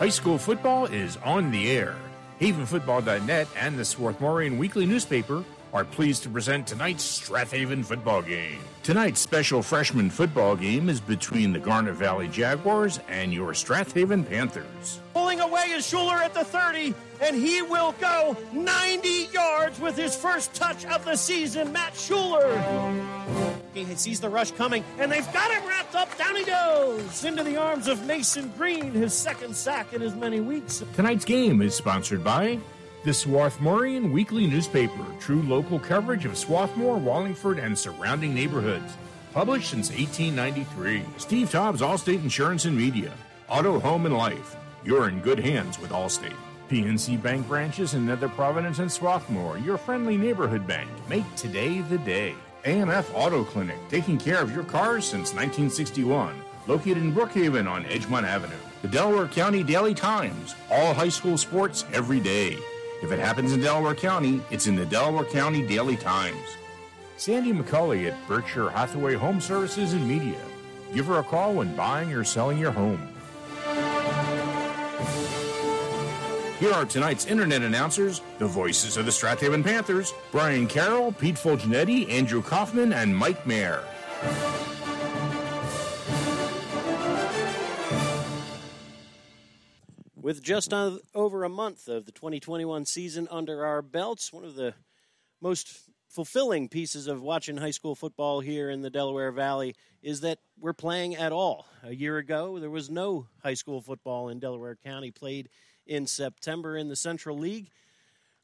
High school football is on the air. HavenFootball.net and the Swarthmorean Weekly newspaper are pleased to present tonight's Strathaven football game. Tonight's special freshman football game is between the Garnet Valley Jaguars and your Strathaven Panthers. Pulling away is Schuler at the 30, and he will go 90 yards with his first touch of the season. Matt Schuler. He sees the rush coming, and they've got him wrapped up. Down he goes into the arms of Mason Green, his second sack in as many weeks. Tonight's game is sponsored by the Swarthmorean Weekly Newspaper, true local coverage of Swarthmore, Wallingford, and surrounding neighborhoods. Published since 1893. Steve Tobbs, Allstate Insurance and Media. Auto, Home, and Life. You're in good hands with Allstate. PNC Bank branches in Nether Providence and Swarthmore, your friendly neighborhood bank. Make today the day. AMF Auto Clinic, taking care of your cars since 1961. Located in Brookhaven on Edgemont Avenue. The Delaware County Daily Times, all high school sports every day. If it happens in Delaware County, it's in the Delaware County Daily Times. Sandy McCulley at Berkshire Hathaway Home Services and Media. Give her a call when buying or selling your home. Here are tonight's internet announcers, the voices of the Strathaven Panthers Brian Carroll, Pete Fulgenetti, Andrew Kaufman, and Mike Mayer. With just mm-hmm. over a month of the 2021 season under our belts, one of the most fulfilling pieces of watching high school football here in the Delaware Valley is that we're playing at all. A year ago, there was no high school football in Delaware County played in September in the Central League.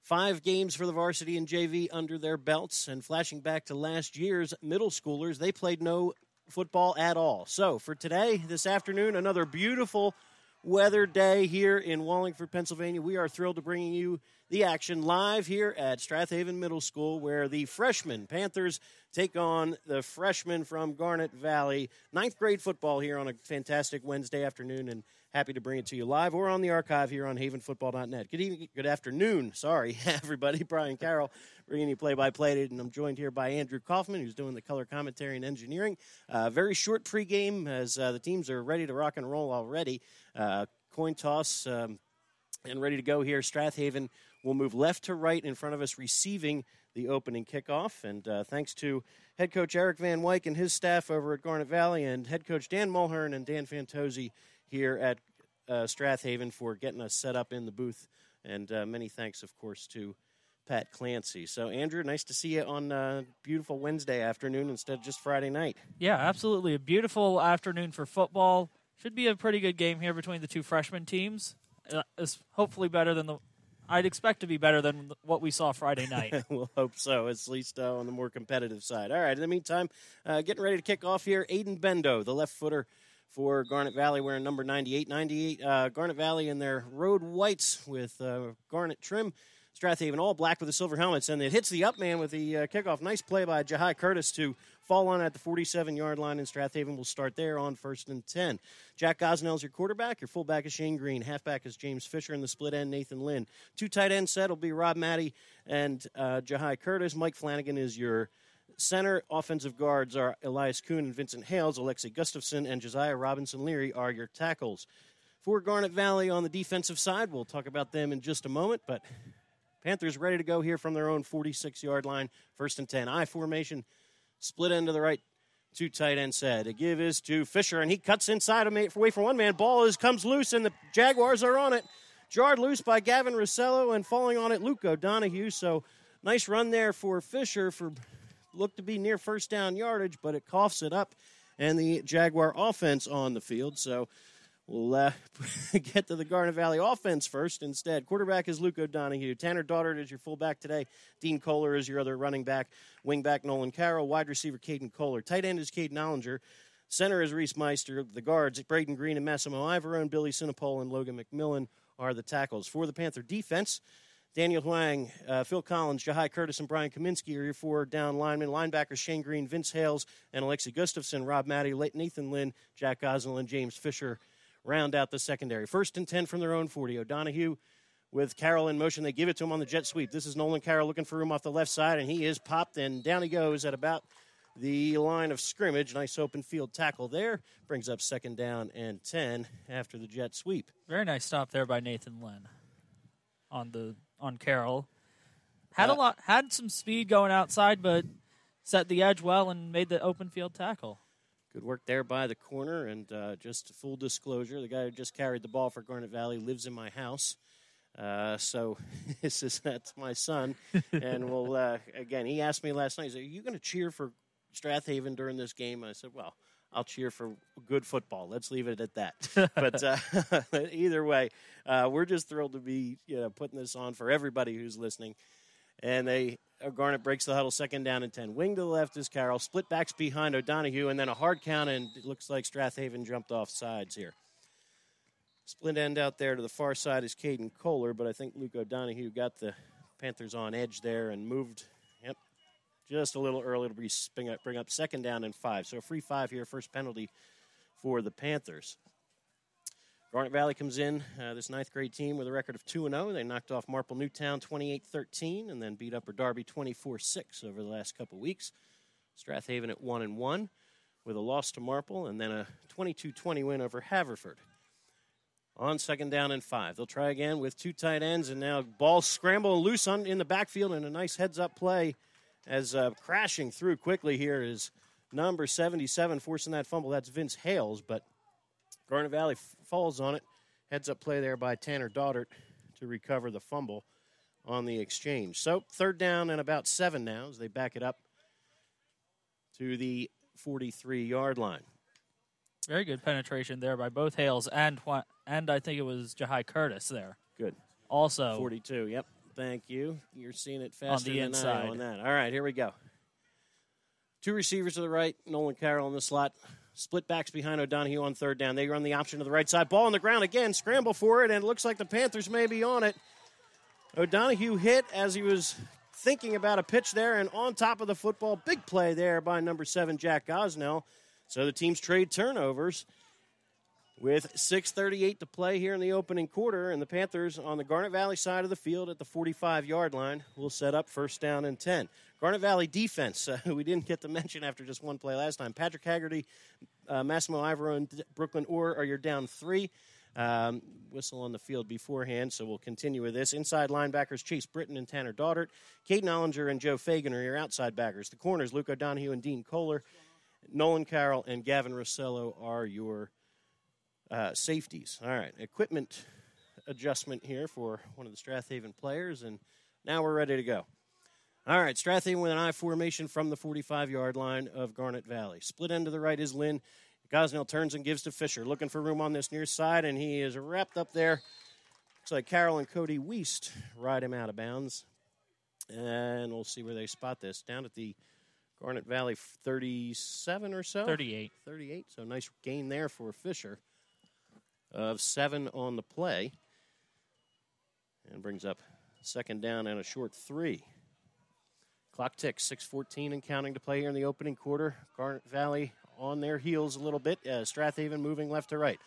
Five games for the varsity and JV under their belts, and flashing back to last year's middle schoolers, they played no football at all. So for today, this afternoon, another beautiful weather day here in Wallingford, Pennsylvania. We are thrilled to bring you the action live here at Strathaven Middle School, where the freshmen Panthers take on the freshmen from Garnet Valley. Ninth grade football here on a fantastic Wednesday afternoon, and happy to bring it to you live or on the archive here on havenfootball.net. Good evening, good afternoon. Sorry, everybody. Brian Carroll bringing you play by play, and I'm joined here by Andrew Kaufman, who's doing the color commentary and engineering. Uh, very short pregame as uh, the teams are ready to rock and roll already. Uh, coin toss um, and ready to go here. Strathaven will move left to right in front of us, receiving the opening kickoff. And uh, thanks to head coach Eric Van Wyk and his staff over at Garnet Valley, and head coach Dan Mulhern and Dan Fantozzi here at uh, Strathaven for getting us set up in the booth. And uh, many thanks, of course, to Pat Clancy. So, Andrew, nice to see you on a beautiful Wednesday afternoon instead of just Friday night. Yeah, absolutely. A beautiful afternoon for football. Should be a pretty good game here between the two freshman teams. Uh, it's hopefully better than the. I'd expect to be better than what we saw Friday night. we'll hope so, at least uh, on the more competitive side. All right, in the meantime, uh, getting ready to kick off here. Aiden Bendo, the left footer for Garnet Valley, wearing number 98. 98, uh, Garnet Valley in their road whites with uh, garnet trim. Strathaven all black with the silver helmets, and it hits the up man with the uh, kickoff. Nice play by Jahai Curtis to fall on at the 47 yard line, and Strathaven will start there on first and 10. Jack Gosnell's your quarterback. Your fullback is Shane Green. Halfback is James Fisher, and the split end, Nathan Lynn. Two tight end set will be Rob Matty and uh, Jahai Curtis. Mike Flanagan is your center. Offensive guards are Elias Kuhn and Vincent Hales. Alexei Gustafson and Josiah Robinson Leary are your tackles. For Garnet Valley on the defensive side, we'll talk about them in just a moment, but Panthers ready to go here from their own 46 yard line. First and 10. I formation. Split end to the right. Two tight end set. The give is to Fisher, and he cuts inside away for one man. Ball is comes loose, and the Jaguars are on it. Jarred loose by Gavin Rossello, and falling on it, Luke O'Donohue. So nice run there for Fisher for looked to be near first down yardage, but it coughs it up, and the Jaguar offense on the field. So We'll uh, get to the Garnet Valley offense first instead. Quarterback is Luke O'Donohue. Tanner Daughtard is your fullback today. Dean Kohler is your other running back. Wingback Nolan Carroll. Wide receiver Caden Kohler. Tight end is Caden Ollinger. Center is Reese Meister. The guards, Braden Green and Massimo Ivarone. Billy Sinopol and Logan McMillan are the tackles. For the Panther defense, Daniel Huang, uh, Phil Collins, Jahai Curtis, and Brian Kaminsky are your four down linemen. Linebackers Shane Green, Vince Hales, and Alexi Gustafson. Rob Matty, Nathan Lynn, Jack Gosnell, and James Fisher round out the secondary. First and 10 from their own 40. O'Donohue with Carroll in motion. They give it to him on the jet sweep. This is Nolan Carroll looking for room off the left side, and he is popped, and down he goes at about the line of scrimmage. Nice open field tackle there. Brings up second down and 10 after the jet sweep. Very nice stop there by Nathan Lynn on the on Carroll. Had a Uh, lot had some speed going outside, but set the edge well and made the open field tackle. Good work there by the corner. And uh, just full disclosure, the guy who just carried the ball for Garnet Valley lives in my house. Uh, so this is that's my son, and we'll uh, again. He asked me last night. He said, "Are you going to cheer for Strathaven during this game?" I said, "Well, I'll cheer for good football. Let's leave it at that." but uh, either way, uh, we're just thrilled to be you know putting this on for everybody who's listening. And they uh, Garnet breaks the huddle, second down and ten. Wing to the left is Carroll. Split backs behind O'Donohue, and then a hard count, and it looks like Strathaven jumped off sides here. Split end out there to the far side is Caden Kohler, but I think Luke O'Donohue got the Panthers on edge there and moved, yep, just a little early to bring bring up, bring up second down and five. So a free five here, first penalty for the Panthers. Garnet Valley comes in, uh, this ninth grade team, with a record of 2 0. They knocked off Marple Newtown 28 13 and then beat Upper Darby 24 6 over the last couple weeks. Strathaven at 1 and 1 with a loss to Marple and then a 22 20 win over Haverford. On second down and five. They'll try again with two tight ends, and now ball scramble loose on, in the backfield, and a nice heads up play as uh, crashing through quickly here is number 77, forcing that fumble. That's Vince Hales, but Garnet Valley falls on it. Heads up play there by Tanner Doddart to recover the fumble on the exchange. So third down and about seven now as they back it up to the 43 yard line. Very good penetration there by both Hales and and I think it was Jahai Curtis there. Good. Also, 42. Yep. Thank you. You're seeing it faster on the inside. On that. All right, here we go. Two receivers to the right, Nolan Carroll in the slot. Split backs behind O'Donohue on third down. They run the option to the right side. Ball on the ground again. Scramble for it, and it looks like the Panthers may be on it. O'Donohue hit as he was thinking about a pitch there, and on top of the football, big play there by number seven, Jack Gosnell. So the teams trade turnovers with 6.38 to play here in the opening quarter, and the Panthers on the Garnet Valley side of the field at the 45 yard line will set up first down and 10. Garnet Valley defense, uh, we didn't get to mention after just one play last time. Patrick Haggerty, uh, Massimo Ivero, and Brooklyn Orr are your down three. Um, whistle on the field beforehand, so we'll continue with this. Inside linebackers Chase Britton and Tanner Doddart. Caden Ollinger and Joe Fagan are your outside backers. The corners, Luke O'Donohue and Dean Kohler. Nolan Carroll and Gavin Rossello are your uh, safeties. All right, equipment adjustment here for one of the Strathaven players, and now we're ready to go. All right, Strathaven with an I formation from the 45 yard line of Garnet Valley. Split end to the right is Lynn. Gosnell turns and gives to Fisher, looking for room on this near side, and he is wrapped up there. Looks like Carroll and Cody Weist ride him out of bounds. And we'll see where they spot this. Down at the Garnet Valley 37 or so? 38. 38. So nice gain there for Fisher of seven on the play. And brings up second down and a short three. Clock ticks, 6.14 and counting to play here in the opening quarter. Garnet Valley on their heels a little bit. Uh, Strathaven moving left to right.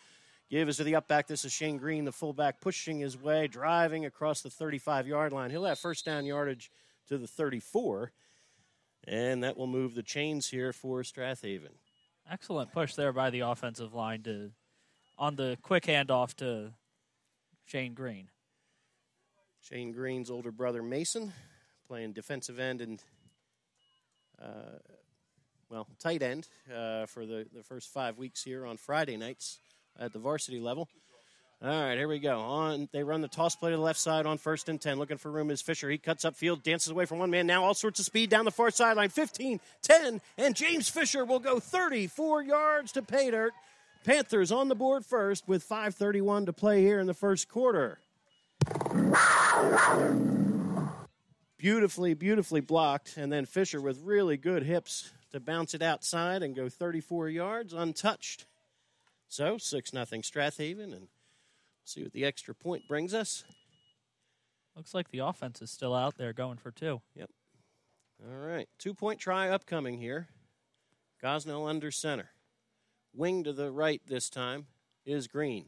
Give is to the up back. This is Shane Green, the fullback, pushing his way, driving across the 35 yard line. He'll have first down yardage to the 34. And that will move the chains here for Strathaven. Excellent push there by the offensive line to on the quick handoff to Shane Green. Shane Green's older brother Mason playing defensive end and uh, well tight end uh, for the, the first five weeks here on Friday nights at the varsity level. All right, here we go. On they run the toss play to the left side on first and ten. Looking for room is Fisher. He cuts up field, dances away from one man. Now all sorts of speed down the far sideline. 15, 10, and James Fisher will go 34 yards to pay dirt. Panthers on the board first with 5:31 to play here in the first quarter. beautifully, beautifully blocked, and then Fisher with really good hips to bounce it outside and go 34 yards untouched. So six nothing Strathaven, and see what the extra point brings us. Looks like the offense is still out there going for two. Yep. All right, two point try upcoming here. Gosnell under center, wing to the right this time is Green.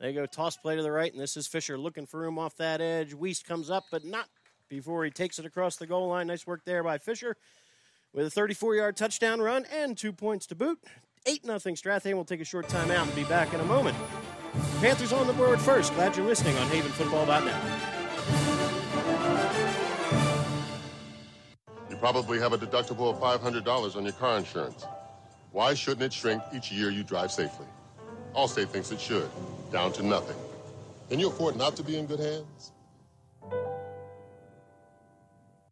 They go toss play to the right, and this is Fisher looking for room off that edge. Weist comes up, but not before he takes it across the goal line. Nice work there by Fisher. with a 34 yard touchdown run and two points to boot. 8 0 Strathaven will take a short time out and be back in a moment. Panthers on the board first. Glad you're listening on havenfootball.net. You probably have a deductible of $500 on your car insurance. Why shouldn't it shrink each year you drive safely? Allstate thinks it should, down to nothing. Can you afford not to be in good hands?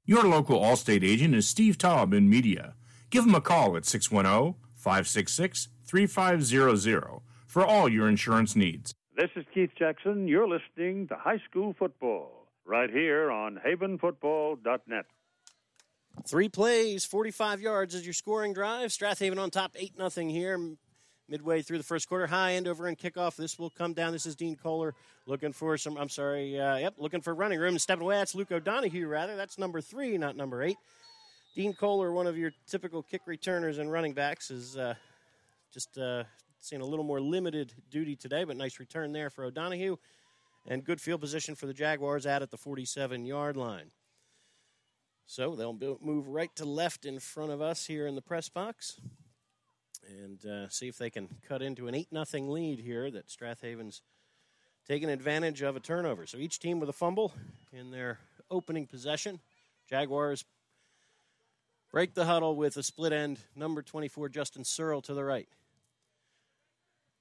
Your local Allstate agent is Steve Taub in media. Give him a call at 610 566 3500 for all your insurance needs. This is Keith Jackson. You're listening to High School Football right here on havenfootball.net. Three plays, 45 yards as your scoring drive. Strathaven on top, 8 0 here. Midway through the first quarter, high end over and kickoff. This will come down. This is Dean Kohler looking for some. I'm sorry. Uh, yep, looking for running room. Stepping away. That's Luke O'Donohue, rather. That's number three, not number eight. Dean Kohler, one of your typical kick returners and running backs, is uh, just uh, seeing a little more limited duty today, but nice return there for O'Donohue. And good field position for the Jaguars out at the 47 yard line. So they'll move right to left in front of us here in the press box and uh, see if they can cut into an 8 0 lead here that Strathaven's taking advantage of a turnover. So each team with a fumble in their opening possession. Jaguars break the huddle with a split end, number 24, Justin Searle to the right.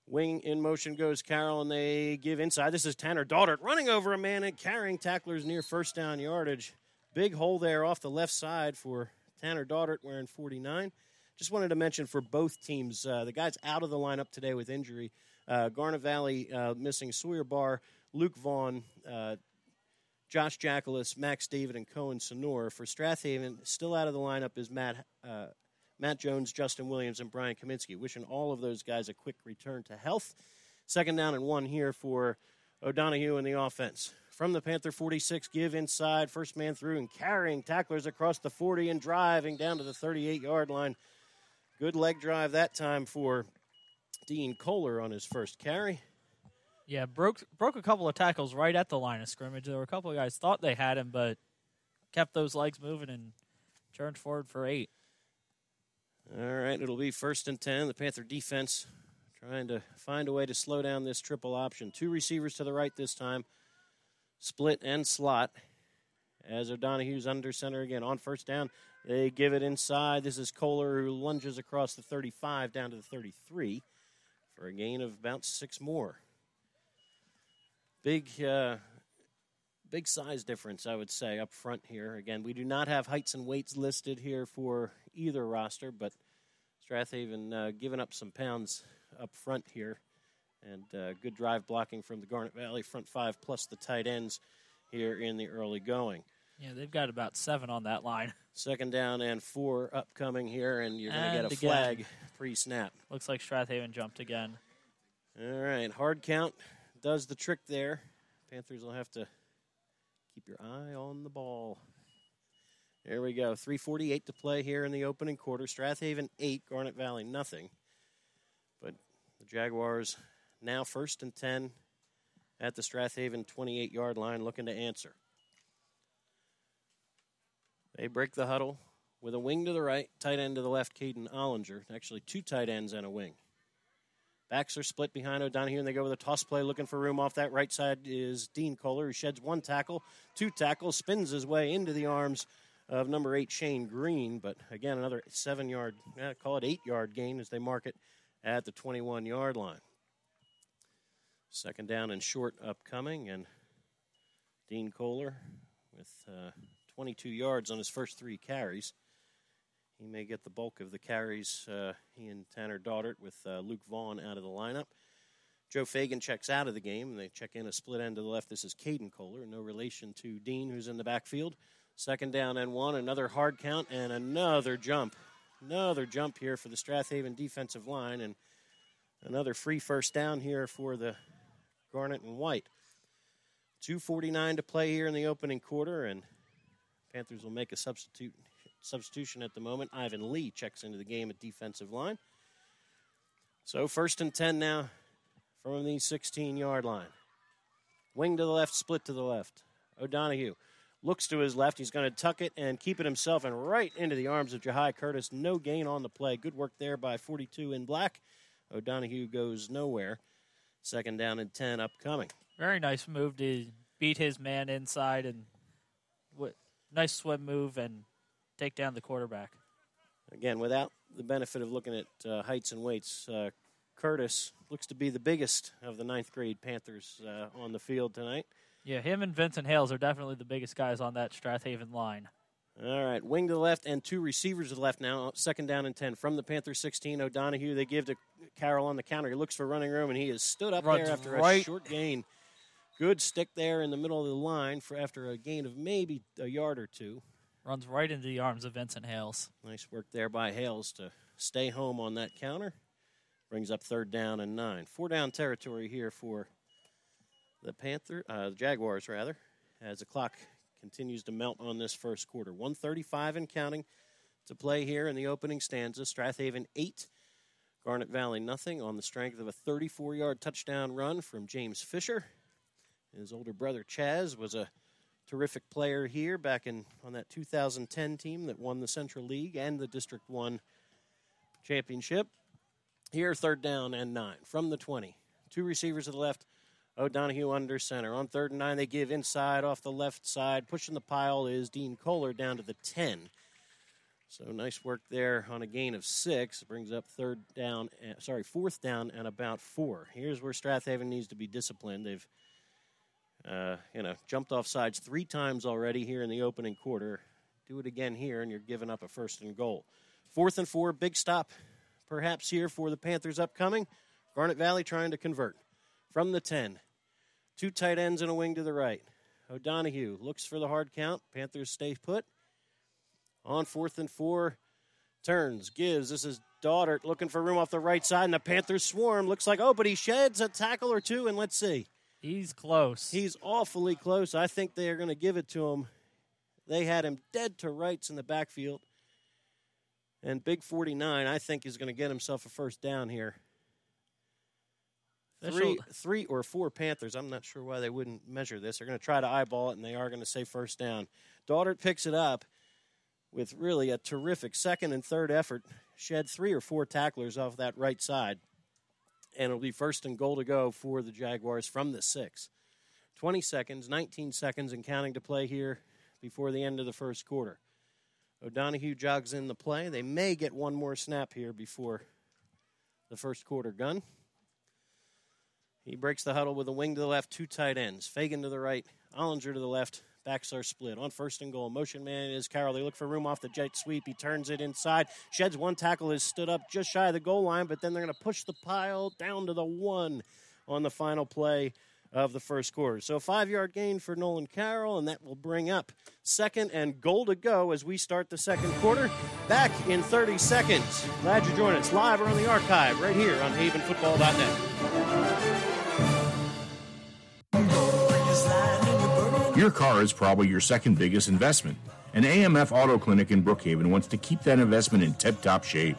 Wing in motion goes Carroll, and they give inside. This is Tanner Daughtert running over a man and carrying tacklers near first down yardage. Big hole there off the left side for Tanner Daughtert wearing 49. Just wanted to mention for both teams, uh, the guys out of the lineup today with injury. Uh, Garnet Valley uh, missing Sawyer Barr, Luke Vaughn, uh, Josh Jackalis, Max David, and Cohen Sonor. For Strathaven, still out of the lineup is Matt uh, Matt Jones, Justin Williams, and Brian Kaminsky. Wishing all of those guys a quick return to health. Second down and one here for O'Donohue in the offense. From the Panther 46, give inside, first man through, and carrying tacklers across the 40 and driving down to the 38 yard line. Good leg drive that time for Dean Kohler on his first carry. Yeah, broke broke a couple of tackles right at the line of scrimmage. There were a couple of guys thought they had him, but kept those legs moving and turned forward for eight. All right, it'll be first and ten. The Panther defense trying to find a way to slow down this triple option. Two receivers to the right this time, split and slot. As O'Donohue's under center again on first down, they give it inside. This is Kohler who lunges across the 35 down to the 33 for a gain of about six more. Big, uh, big size difference, I would say, up front here. Again, we do not have heights and weights listed here for either roster, but Strathaven uh, giving up some pounds up front here. And uh, good drive blocking from the Garnet Valley front five plus the tight ends here in the early going. Yeah, they've got about seven on that line. Second down and four upcoming here, and you're going to get a again. flag pre snap. Looks like Strathaven jumped again. All right, hard count does the trick there. Panthers will have to keep your eye on the ball. There we go. 348 to play here in the opening quarter. Strathaven 8, Garnet Valley nothing. But the Jaguars now first and 10 at the Strathaven 28 yard line looking to answer. They break the huddle with a wing to the right, tight end to the left, Caden Ollinger. Actually, two tight ends and a wing. Backs are split behind O'Donohue, and they go with a toss play looking for room off that right side is Dean Kohler, who sheds one tackle, two tackles, spins his way into the arms of number eight, Shane Green. But again, another seven yard, call it eight yard gain as they mark it at the 21 yard line. Second down and short upcoming, and Dean Kohler with uh, 22 yards on his first three carries. He may get the bulk of the carries. Uh, he and Tanner Daughtert with uh, Luke Vaughn out of the lineup. Joe Fagan checks out of the game, and they check in a split end to the left. This is Caden Kohler, no relation to Dean, who's in the backfield. Second down and one, another hard count, and another jump. Another jump here for the Strathaven defensive line, and another free first down here for the Garnet and White. 2.49 to play here in the opening quarter, and Panthers will make a substitute substitution at the moment. Ivan Lee checks into the game at defensive line. So first and 10 now from the 16 yard line. Wing to the left, split to the left. O'Donohue looks to his left. He's going to tuck it and keep it himself and right into the arms of Jahai Curtis. No gain on the play. Good work there by 42 in black. O'Donohue goes nowhere. Second down and 10 upcoming. Very nice move to beat his man inside and what nice swim move and take down the quarterback. Again, without the benefit of looking at uh, heights and weights, uh, Curtis looks to be the biggest of the ninth grade Panthers uh, on the field tonight. Yeah, him and Vincent Hales are definitely the biggest guys on that Strathaven line. All right, wing to the left and two receivers to the left now. Second down and 10 from the Panthers 16. O'Donohue, they give to Carroll on the counter. He looks for running room, and he is stood up Runs there after right- a short gain. Good stick there in the middle of the line for after a gain of maybe a yard or two. Runs right into the arms of Vincent Hales. Nice work there by Hales to stay home on that counter. Brings up third down and nine. Four down territory here for the Panther, uh, the Jaguars rather, as the clock continues to melt on this first quarter. 135 and counting to play here in the opening stanza. Strathaven eight, Garnet Valley nothing on the strength of a 34-yard touchdown run from James Fisher. His older brother Chaz was a terrific player here back in on that 2010 team that won the Central League and the District 1 championship. Here, third down and nine from the 20. Two receivers to the left, O'Donohue under center. On third and nine, they give inside off the left side. Pushing the pile is Dean Kohler down to the 10. So nice work there on a gain of six. Brings up third down, uh, sorry, fourth down and about four. Here's where Strathaven needs to be disciplined. They've uh, you know, jumped off sides three times already here in the opening quarter. Do it again here, and you're giving up a first and goal. Fourth and four, big stop perhaps here for the Panthers upcoming. Garnet Valley trying to convert from the 10. Two tight ends and a wing to the right. O'Donohue looks for the hard count. Panthers stay put. On fourth and four, turns, gives. This is Daughtert looking for room off the right side, and the Panthers swarm. Looks like, oh, but he sheds a tackle or two, and let's see. He's close. He's awfully close. I think they are going to give it to him. They had him dead to rights in the backfield. And Big 49, I think, is going to get himself a first down here. Three, three or four Panthers. I'm not sure why they wouldn't measure this. They're going to try to eyeball it, and they are going to say first down. Daughtert picks it up with really a terrific second and third effort. Shed three or four tacklers off that right side, and it'll be first and goal to go for the Jaguars from the six. 20 seconds, 19 seconds, and counting to play here before the end of the first quarter. O'Donohue jogs in the play. They may get one more snap here before the first quarter gun. He breaks the huddle with a wing to the left, two tight ends. Fagan to the right, Ollinger to the left. Backs are split. On first and goal, motion man is Carroll. They look for room off the jet sweep. He turns it inside. Sheds one tackle, is stood up just shy of the goal line, but then they're going to push the pile down to the one on the final play of the first quarter. So five yard gain for Nolan Carroll, and that will bring up second and goal to go as we start the second quarter. Back in 30 seconds. Glad you joined us live or on the archive right here on havenfootball.net. Your car is probably your second biggest investment. And AMF Auto Clinic in Brookhaven wants to keep that investment in tip top shape.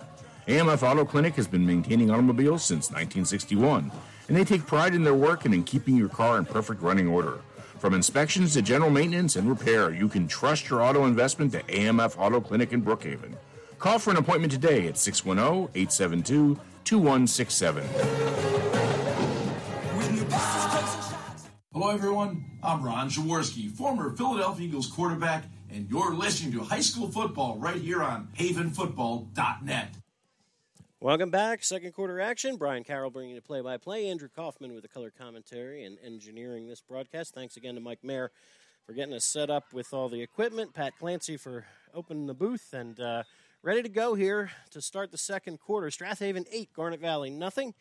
AMF Auto Clinic has been maintaining automobiles since 1961, and they take pride in their work and in keeping your car in perfect running order. From inspections to general maintenance and repair, you can trust your auto investment to AMF Auto Clinic in Brookhaven. Call for an appointment today at 610 872 2167. Hello, everyone. I'm Ron Jaworski, former Philadelphia Eagles quarterback, and you're listening to high school football right here on havenfootball.net. Welcome back. Second quarter action. Brian Carroll bringing you play by play. Andrew Kaufman with the color commentary and engineering this broadcast. Thanks again to Mike Mayer for getting us set up with all the equipment. Pat Clancy for opening the booth and uh, ready to go here to start the second quarter. Strathaven 8, Garnet Valley nothing.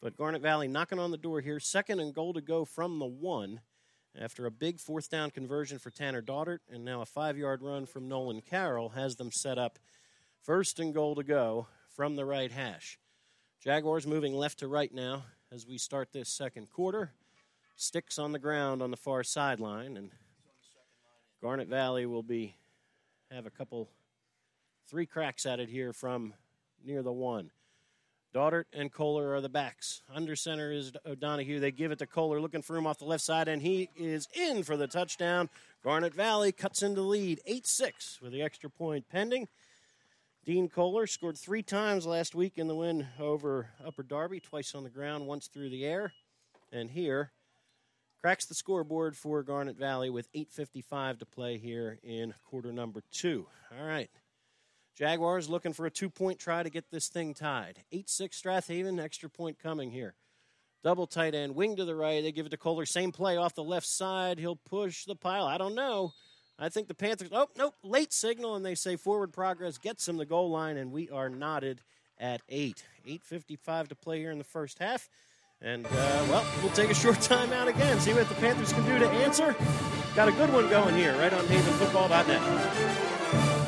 But Garnet Valley knocking on the door here. Second and goal to go from the one after a big fourth down conversion for Tanner Daughtert and now a five yard run from Nolan Carroll has them set up first and goal to go from the right hash. Jaguars moving left to right now as we start this second quarter. Sticks on the ground on the far sideline, and Garnet Valley will be have a couple, three cracks at it here from near the one. Daughtert and Kohler are the backs. Under center is O'Donohue. They give it to Kohler, looking for him off the left side, and he is in for the touchdown. Garnet Valley cuts into the lead 8 6 with the extra point pending. Dean Kohler scored three times last week in the win over Upper Darby, twice on the ground, once through the air. And here, cracks the scoreboard for Garnet Valley with 8.55 to play here in quarter number two. All right. Jaguars looking for a two point try to get this thing tied. 8 6 Strathaven, extra point coming here. Double tight end, wing to the right. They give it to Kohler. Same play off the left side. He'll push the pile. I don't know. I think the Panthers. Oh, nope. Late signal, and they say forward progress gets them the goal line, and we are knotted at 8. 8.55 to play here in the first half. And, uh, well, we'll take a short time out again, see what the Panthers can do to answer. Got a good one going here, right on havenfootball.net.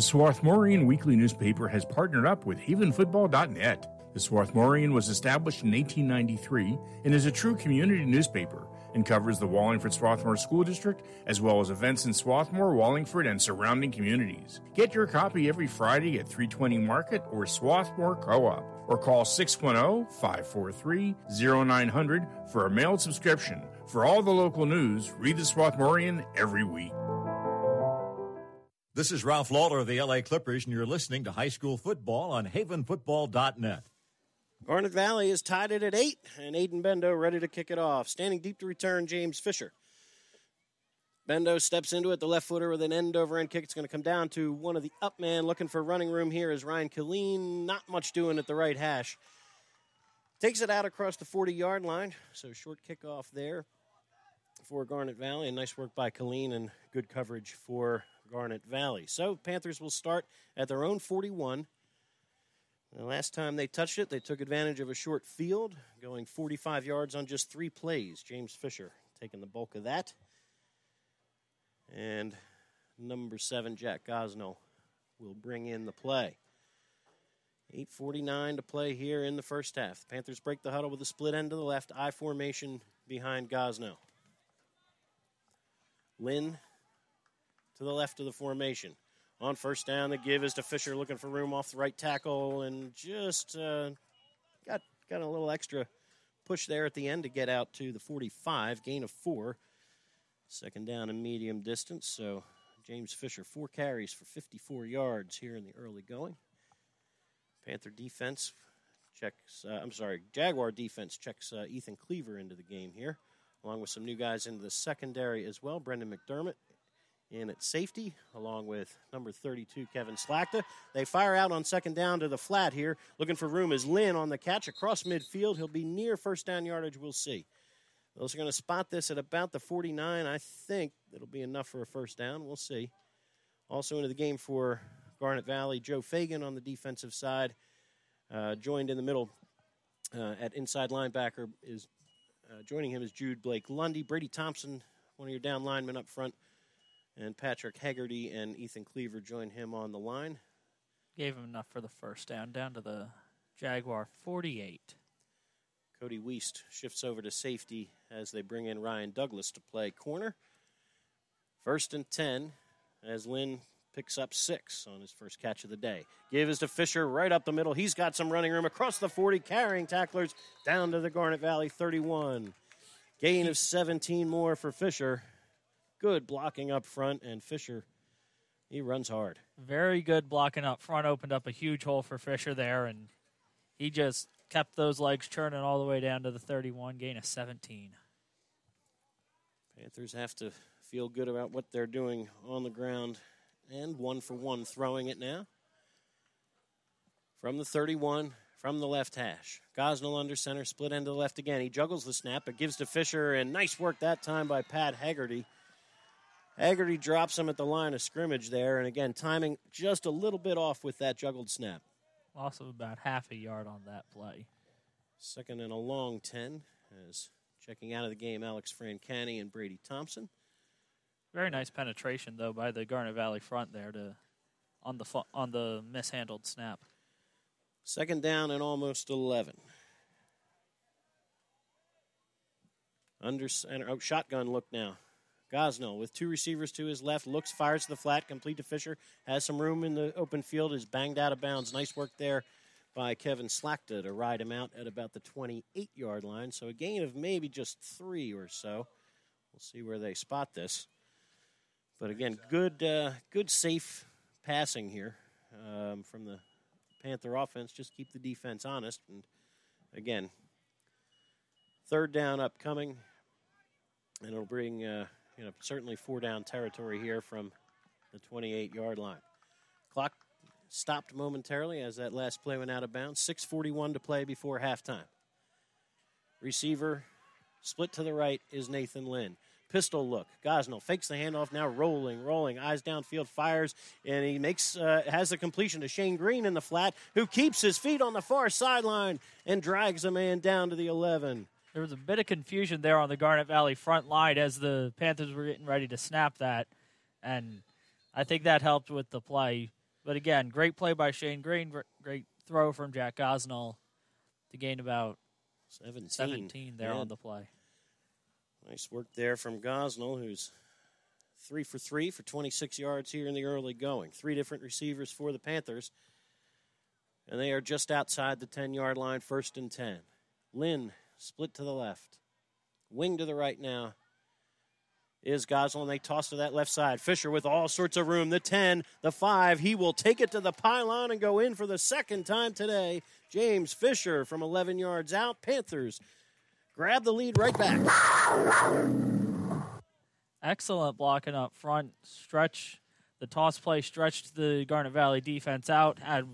The Swarthmorean Weekly newspaper has partnered up with havenfootball.net. The Swarthmorean was established in 1893 and is a true community newspaper and covers the Wallingford Swarthmore School District as well as events in Swarthmore, Wallingford, and surrounding communities. Get your copy every Friday at 320 Market or Swarthmore Co op or call 610 543 0900 for a mailed subscription. For all the local news, read the Swarthmorean every week. This is Ralph Lawler of the LA Clippers, and you're listening to high school football on havenfootball.net. Garnet Valley is tied it at eight, and Aiden Bendo ready to kick it off. Standing deep to return, James Fisher. Bendo steps into it, the left footer with an end over end kick. It's going to come down to one of the up man looking for running room here is Ryan Killeen. Not much doing at the right hash. Takes it out across the 40 yard line. So short kickoff there for Garnet Valley. And nice work by Killeen and good coverage for Garnet Valley. So Panthers will start at their own 41. The last time they touched it, they took advantage of a short field, going 45 yards on just three plays. James Fisher taking the bulk of that. And number seven, Jack Gosnell, will bring in the play. 8.49 to play here in the first half. The Panthers break the huddle with a split end to the left, I formation behind Gosnell. Lynn to the left of the formation. On first down, the give is to Fisher looking for room off the right tackle and just uh, got, got a little extra push there at the end to get out to the 45, gain of four. Second down and medium distance. So James Fisher, four carries for 54 yards here in the early going. Panther defense checks, uh, I'm sorry, Jaguar defense checks uh, Ethan Cleaver into the game here, along with some new guys into the secondary as well. Brendan McDermott in at safety, along with number 32, Kevin Slakta. They fire out on second down to the flat here. Looking for room is Lynn on the catch across midfield. He'll be near first down yardage. We'll see. Those are going to spot this at about the 49. I think it'll be enough for a first down. We'll see. Also into the game for Garnet Valley, Joe Fagan on the defensive side. Uh, joined in the middle uh, at inside linebacker is uh, joining him is Jude Blake Lundy. Brady Thompson, one of your down linemen up front, and Patrick Haggerty and Ethan Cleaver join him on the line. Gave him enough for the first down, down to the Jaguar 48. Cody Weist shifts over to safety as they bring in Ryan Douglas to play corner. First and 10 as Lynn picks up six on his first catch of the day. Give is to Fisher right up the middle. He's got some running room across the 40, carrying tacklers down to the Garnet Valley 31. Gain of 17 more for Fisher. Good blocking up front, and Fisher, he runs hard. Very good blocking up front. Opened up a huge hole for Fisher there, and he just kept those legs churning all the way down to the 31, gain of 17. Panthers have to feel good about what they're doing on the ground and one for one throwing it now. From the 31, from the left hash. Gosnell under center, split end to the left again. He juggles the snap, but gives to Fisher, and nice work that time by Pat Haggerty. Haggerty drops him at the line of scrimmage there, and again, timing just a little bit off with that juggled snap. Loss of about half a yard on that play. Second and a long 10 as checking out of the game Alex Francani and Brady Thompson. Very nice penetration though by the Garnet Valley front there to on the fu- on the mishandled snap. Second down and almost 11. Under center, oh, shotgun look now. Gosnell with two receivers to his left, looks, fires to the flat, complete to Fisher, has some room in the open field, is banged out of bounds. Nice work there by Kevin Slackta to ride him out at about the 28 yard line. So a gain of maybe just three or so. We'll see where they spot this. But again, good, uh, good, safe passing here um, from the Panther offense. Just keep the defense honest. And again, third down upcoming, and it'll bring uh, you know certainly four down territory here from the 28 yard line. Clock stopped momentarily as that last play went out of bounds. 6:41 to play before halftime. Receiver split to the right is Nathan Lynn. Pistol look. Gosnell fakes the handoff now, rolling, rolling, eyes downfield, fires, and he makes uh, has the completion to Shane Green in the flat, who keeps his feet on the far sideline and drags a man down to the 11. There was a bit of confusion there on the Garnet Valley front line as the Panthers were getting ready to snap that, and I think that helped with the play. But again, great play by Shane Green, great throw from Jack Gosnell to gain about 17, 17 there Yeah. on the play. Nice work there from Gosnell, who's three for three for 26 yards here in the early going. Three different receivers for the Panthers. And they are just outside the 10 yard line, first and 10. Lynn split to the left. Wing to the right now is Goslin. they toss to that left side. Fisher with all sorts of room. The 10, the 5. He will take it to the pylon and go in for the second time today. James Fisher from 11 yards out. Panthers grab the lead right back. Excellent blocking up front. Stretch the toss play stretched the Garnet Valley defense out. Had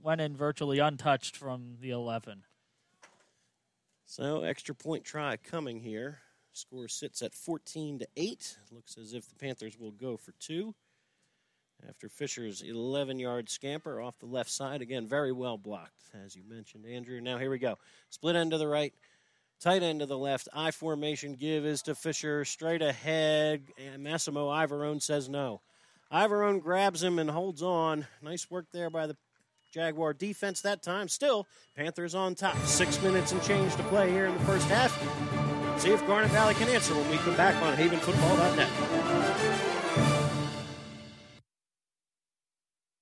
went in virtually untouched from the 11. So extra point try coming here. Score sits at 14 to 8. Looks as if the Panthers will go for two. After Fisher's 11 yard scamper off the left side. Again, very well blocked, as you mentioned, Andrew. Now here we go. Split end to the right, tight end to the left. I formation give is to Fisher straight ahead. And Massimo Ivorone says no. Ivorone grabs him and holds on. Nice work there by the Jaguar defense that time. Still, Panthers on top. Six minutes and change to play here in the first half. See if Garnet Valley can answer when we come back on HavenFootball.net.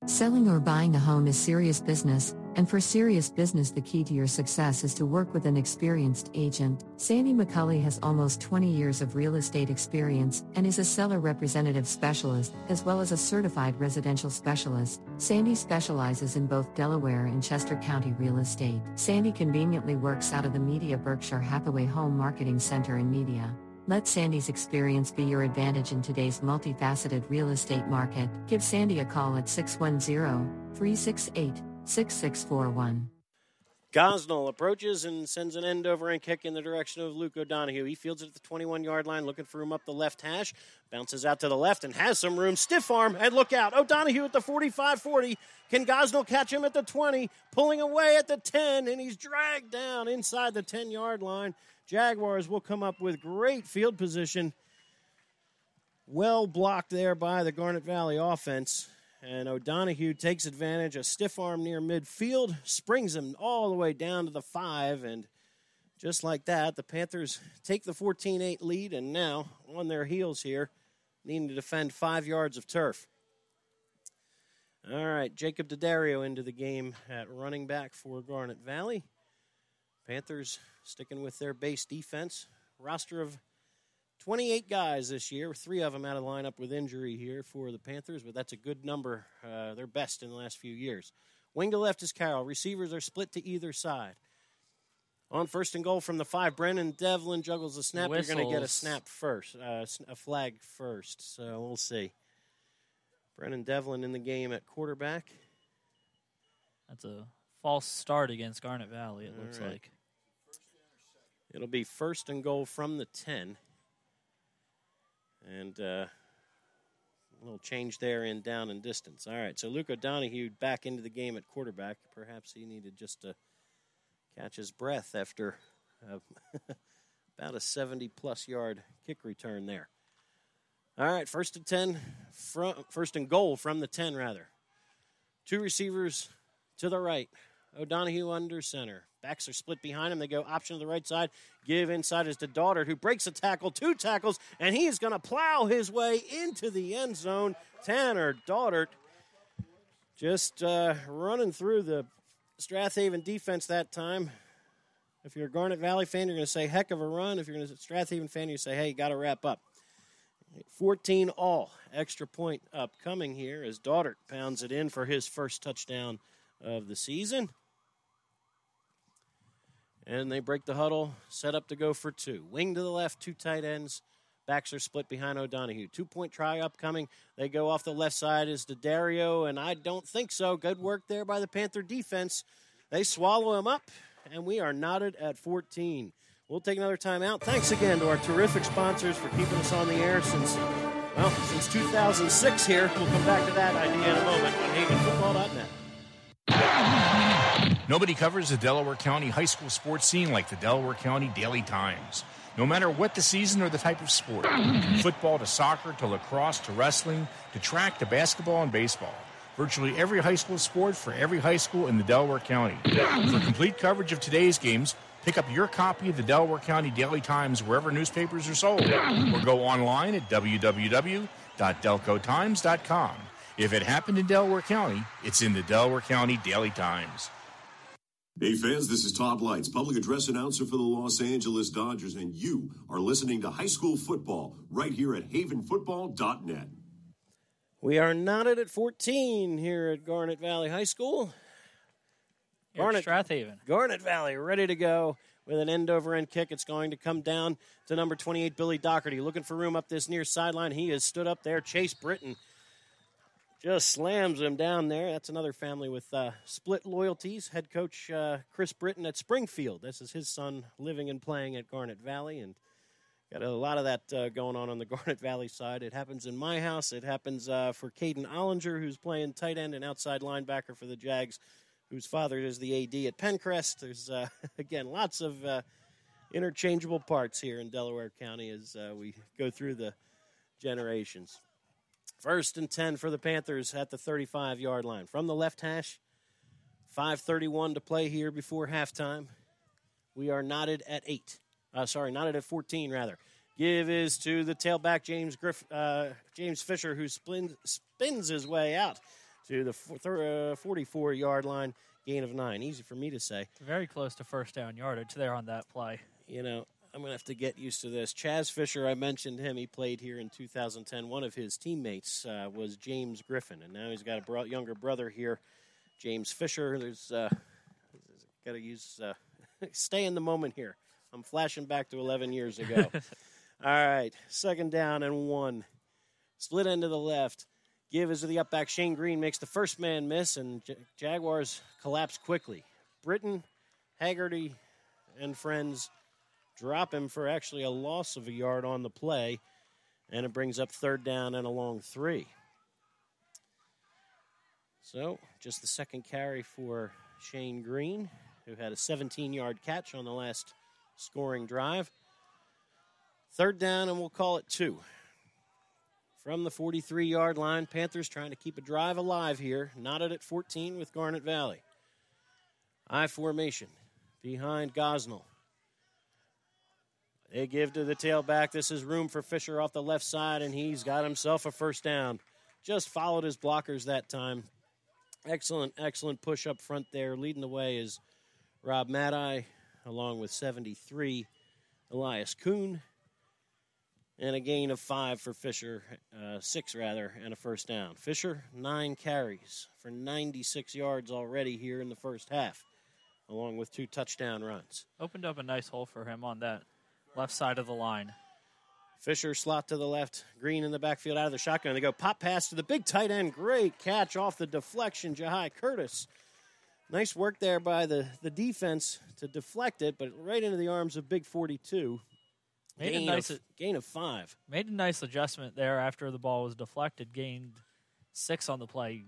Selling or buying a home is serious business, and for serious business, the key to your success is to work with an experienced agent. Sandy McCulley has almost 20 years of real estate experience and is a seller representative specialist, as well as a certified residential specialist. Sandy specializes in both Delaware and Chester County real estate. Sandy conveniently works out of the Media Berkshire Hathaway Home Marketing Center in Media. Let Sandy's experience be your advantage in today's multifaceted real estate market. Give Sandy a call at 610 368 6641. Gosnell approaches and sends an end over and kick in the direction of Luke O'Donohue. He fields it at the 21 yard line, looking for him up the left hash. Bounces out to the left and has some room. Stiff arm and look out. O'Donohue at the 45 40. Can Gosnell catch him at the 20? Pulling away at the 10, and he's dragged down inside the 10 yard line. Jaguars will come up with great field position. Well blocked there by the Garnet Valley offense. And O'Donohue takes advantage. A stiff arm near midfield springs him all the way down to the five. And just like that, the Panthers take the 14 8 lead and now on their heels here, needing to defend five yards of turf. All right, Jacob Daddario into the game at running back for Garnet Valley. Panthers sticking with their base defense. Roster of 28 guys this year, three of them out of the lineup with injury here for the Panthers, but that's a good number. Uh, their best in the last few years. Wing to left is Carroll. Receivers are split to either side. On first and goal from the five, Brennan Devlin juggles the snap. You're going to get a snap first, uh, a flag first. So we'll see. Brennan Devlin in the game at quarterback. That's a false start against Garnet Valley, it All looks right. like. It'll be first and goal from the 10. And uh, a little change there in down and distance. All right, so Luke O'Donohue back into the game at quarterback. Perhaps he needed just to catch his breath after uh, about a 70 plus yard kick return there. All right, first and 10, from, first and goal from the 10, rather. Two receivers to the right. O'Donohue under center. Backs are split behind him. They go option to the right side. Give inside is to Daughtert, who breaks a tackle, two tackles, and he is going to plow his way into the end zone. Tanner Daughtert just uh, running through the Strathaven defense that time. If you're a Garnet Valley fan, you're going to say heck of a run. If you're a Strathaven fan, you say, hey, you got to wrap up. 14 all. Extra point upcoming here as Daughtert pounds it in for his first touchdown of the season. And they break the huddle, set up to go for two. Wing to the left, two tight ends. Backs are split behind O'Donohue. Two point try upcoming. They go off the left side is Dario, and I don't think so. Good work there by the Panther defense. They swallow him up, and we are knotted at 14. We'll take another time out. Thanks again to our terrific sponsors for keeping us on the air since, well, since 2006 here. We'll come back to that idea in a moment on havenfootball.net. Nobody covers the Delaware County high school sports scene like the Delaware County Daily Times. No matter what the season or the type of sport, from football to soccer to lacrosse to wrestling to track to basketball and baseball. Virtually every high school sport for every high school in the Delaware County. For complete coverage of today's games, pick up your copy of the Delaware County Daily Times wherever newspapers are sold, or go online at www.delcotimes.com. If it happened in Delaware County, it's in the Delaware County Daily Times. Hey fans, this is Todd Leitz, public address announcer for the Los Angeles Dodgers, and you are listening to high school football right here at havenfootball.net. We are knotted at 14 here at Garnet Valley High School. Garnet Strathaven. Garnet Valley ready to go with an end over end kick. It's going to come down to number 28, Billy Doherty, looking for room up this near sideline. He has stood up there. Chase Britton just slams him down there. That's another family with uh, split loyalties. Head coach uh, Chris Britton at Springfield. This is his son living and playing at Garnet Valley, and got a lot of that uh, going on on the Garnet Valley side. It happens in my house. It happens uh, for Caden Ollinger, who's playing tight end and outside linebacker for the Jags, whose father is the AD at Penncrest. There's uh, again lots of uh, interchangeable parts here in Delaware County as we go through the generations. First and 10 for the Panthers at the 35 yard line. From the left hash, 5.31 to play here before halftime. We are knotted at 8. Uh, sorry, knotted at 14, rather. Give is to the tailback, James Griff, uh, James Fisher, who spins, spins his way out to the 44 uh, yard line. Gain of nine. Easy for me to say. Very close to first down yardage there on that play. You know, I'm going to have to get used to this. Chaz Fisher, I mentioned him. He played here in 2010. One of his teammates uh, was James Griffin, and now he's got a bro- younger brother here, James Fisher. There's uh, got to use uh, stay in the moment here. I'm flashing back to 11 years ago. All right, second down and one. Split end to the left. Give is to the up back. Shane Green makes the first man miss, and J- Jaguars collapse quickly. Britton, Haggerty, and friends drop him for actually a loss of a yard on the play, and it brings up third down and a long three. So, just the second carry for Shane Green, who had a 17 yard catch on the last scoring drive. Third down, and we'll call it two. From the 43 yard line, Panthers trying to keep a drive alive here, knotted at 14 with Garnet Valley. I formation behind Gosnell. They give to the tailback. This is room for Fisher off the left side, and he's got himself a first down. Just followed his blockers that time. Excellent, excellent push up front there. Leading the way is Rob Maddie, along with 73, Elias Kuhn. And a gain of five for Fisher, uh, six rather, and a first down. Fisher, nine carries for 96 yards already here in the first half, along with two touchdown runs. Opened up a nice hole for him on that left side of the line. Fisher slot to the left, Green in the backfield out of the shotgun. They go pop pass to the big tight end. Great catch off the deflection, Jahai Curtis. Nice work there by the, the defense to deflect it, but right into the arms of Big 42. Made gain a nice of, gain of five. Made a nice adjustment there after the ball was deflected. Gained six on the play.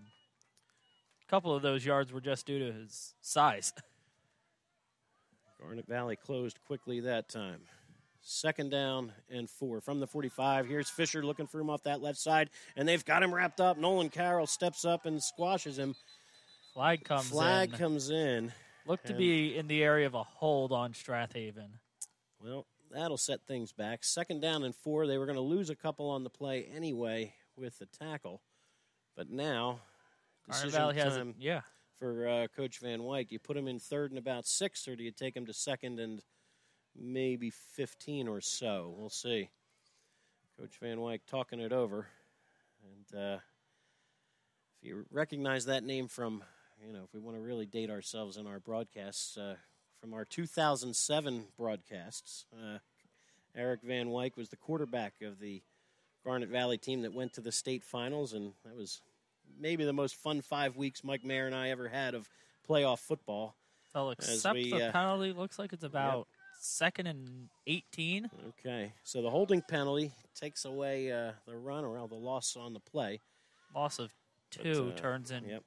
A couple of those yards were just due to his size. Garnet Valley closed quickly that time. Second down and four from the 45. Here's Fisher looking for him off that left side, and they've got him wrapped up. Nolan Carroll steps up and squashes him. Flag comes Flag in. comes in. Looked to be in the area of a hold on Strathaven. Well, that'll set things back. Second down and four. They were going to lose a couple on the play anyway with the tackle, but now decision Valley has it. time Yeah. for uh, Coach Van Wyk. You put him in third and about six, or do you take him to second and maybe fifteen or so? We'll see. Coach Van Wyk talking it over, and uh, if you recognize that name from, you know, if we want to really date ourselves in our broadcasts, uh, from our 2007 broadcasts, uh, Eric Van Wyk was the quarterback of the Garnet Valley team that went to the state finals, and that was maybe the most fun five weeks Mike Mayer and I ever had of playoff football. They'll As we, the uh, penalty. Looks like it's about second and 18. Okay, so the holding penalty takes away uh, the run or the loss on the play. Loss of But, two uh, turns in. Yep,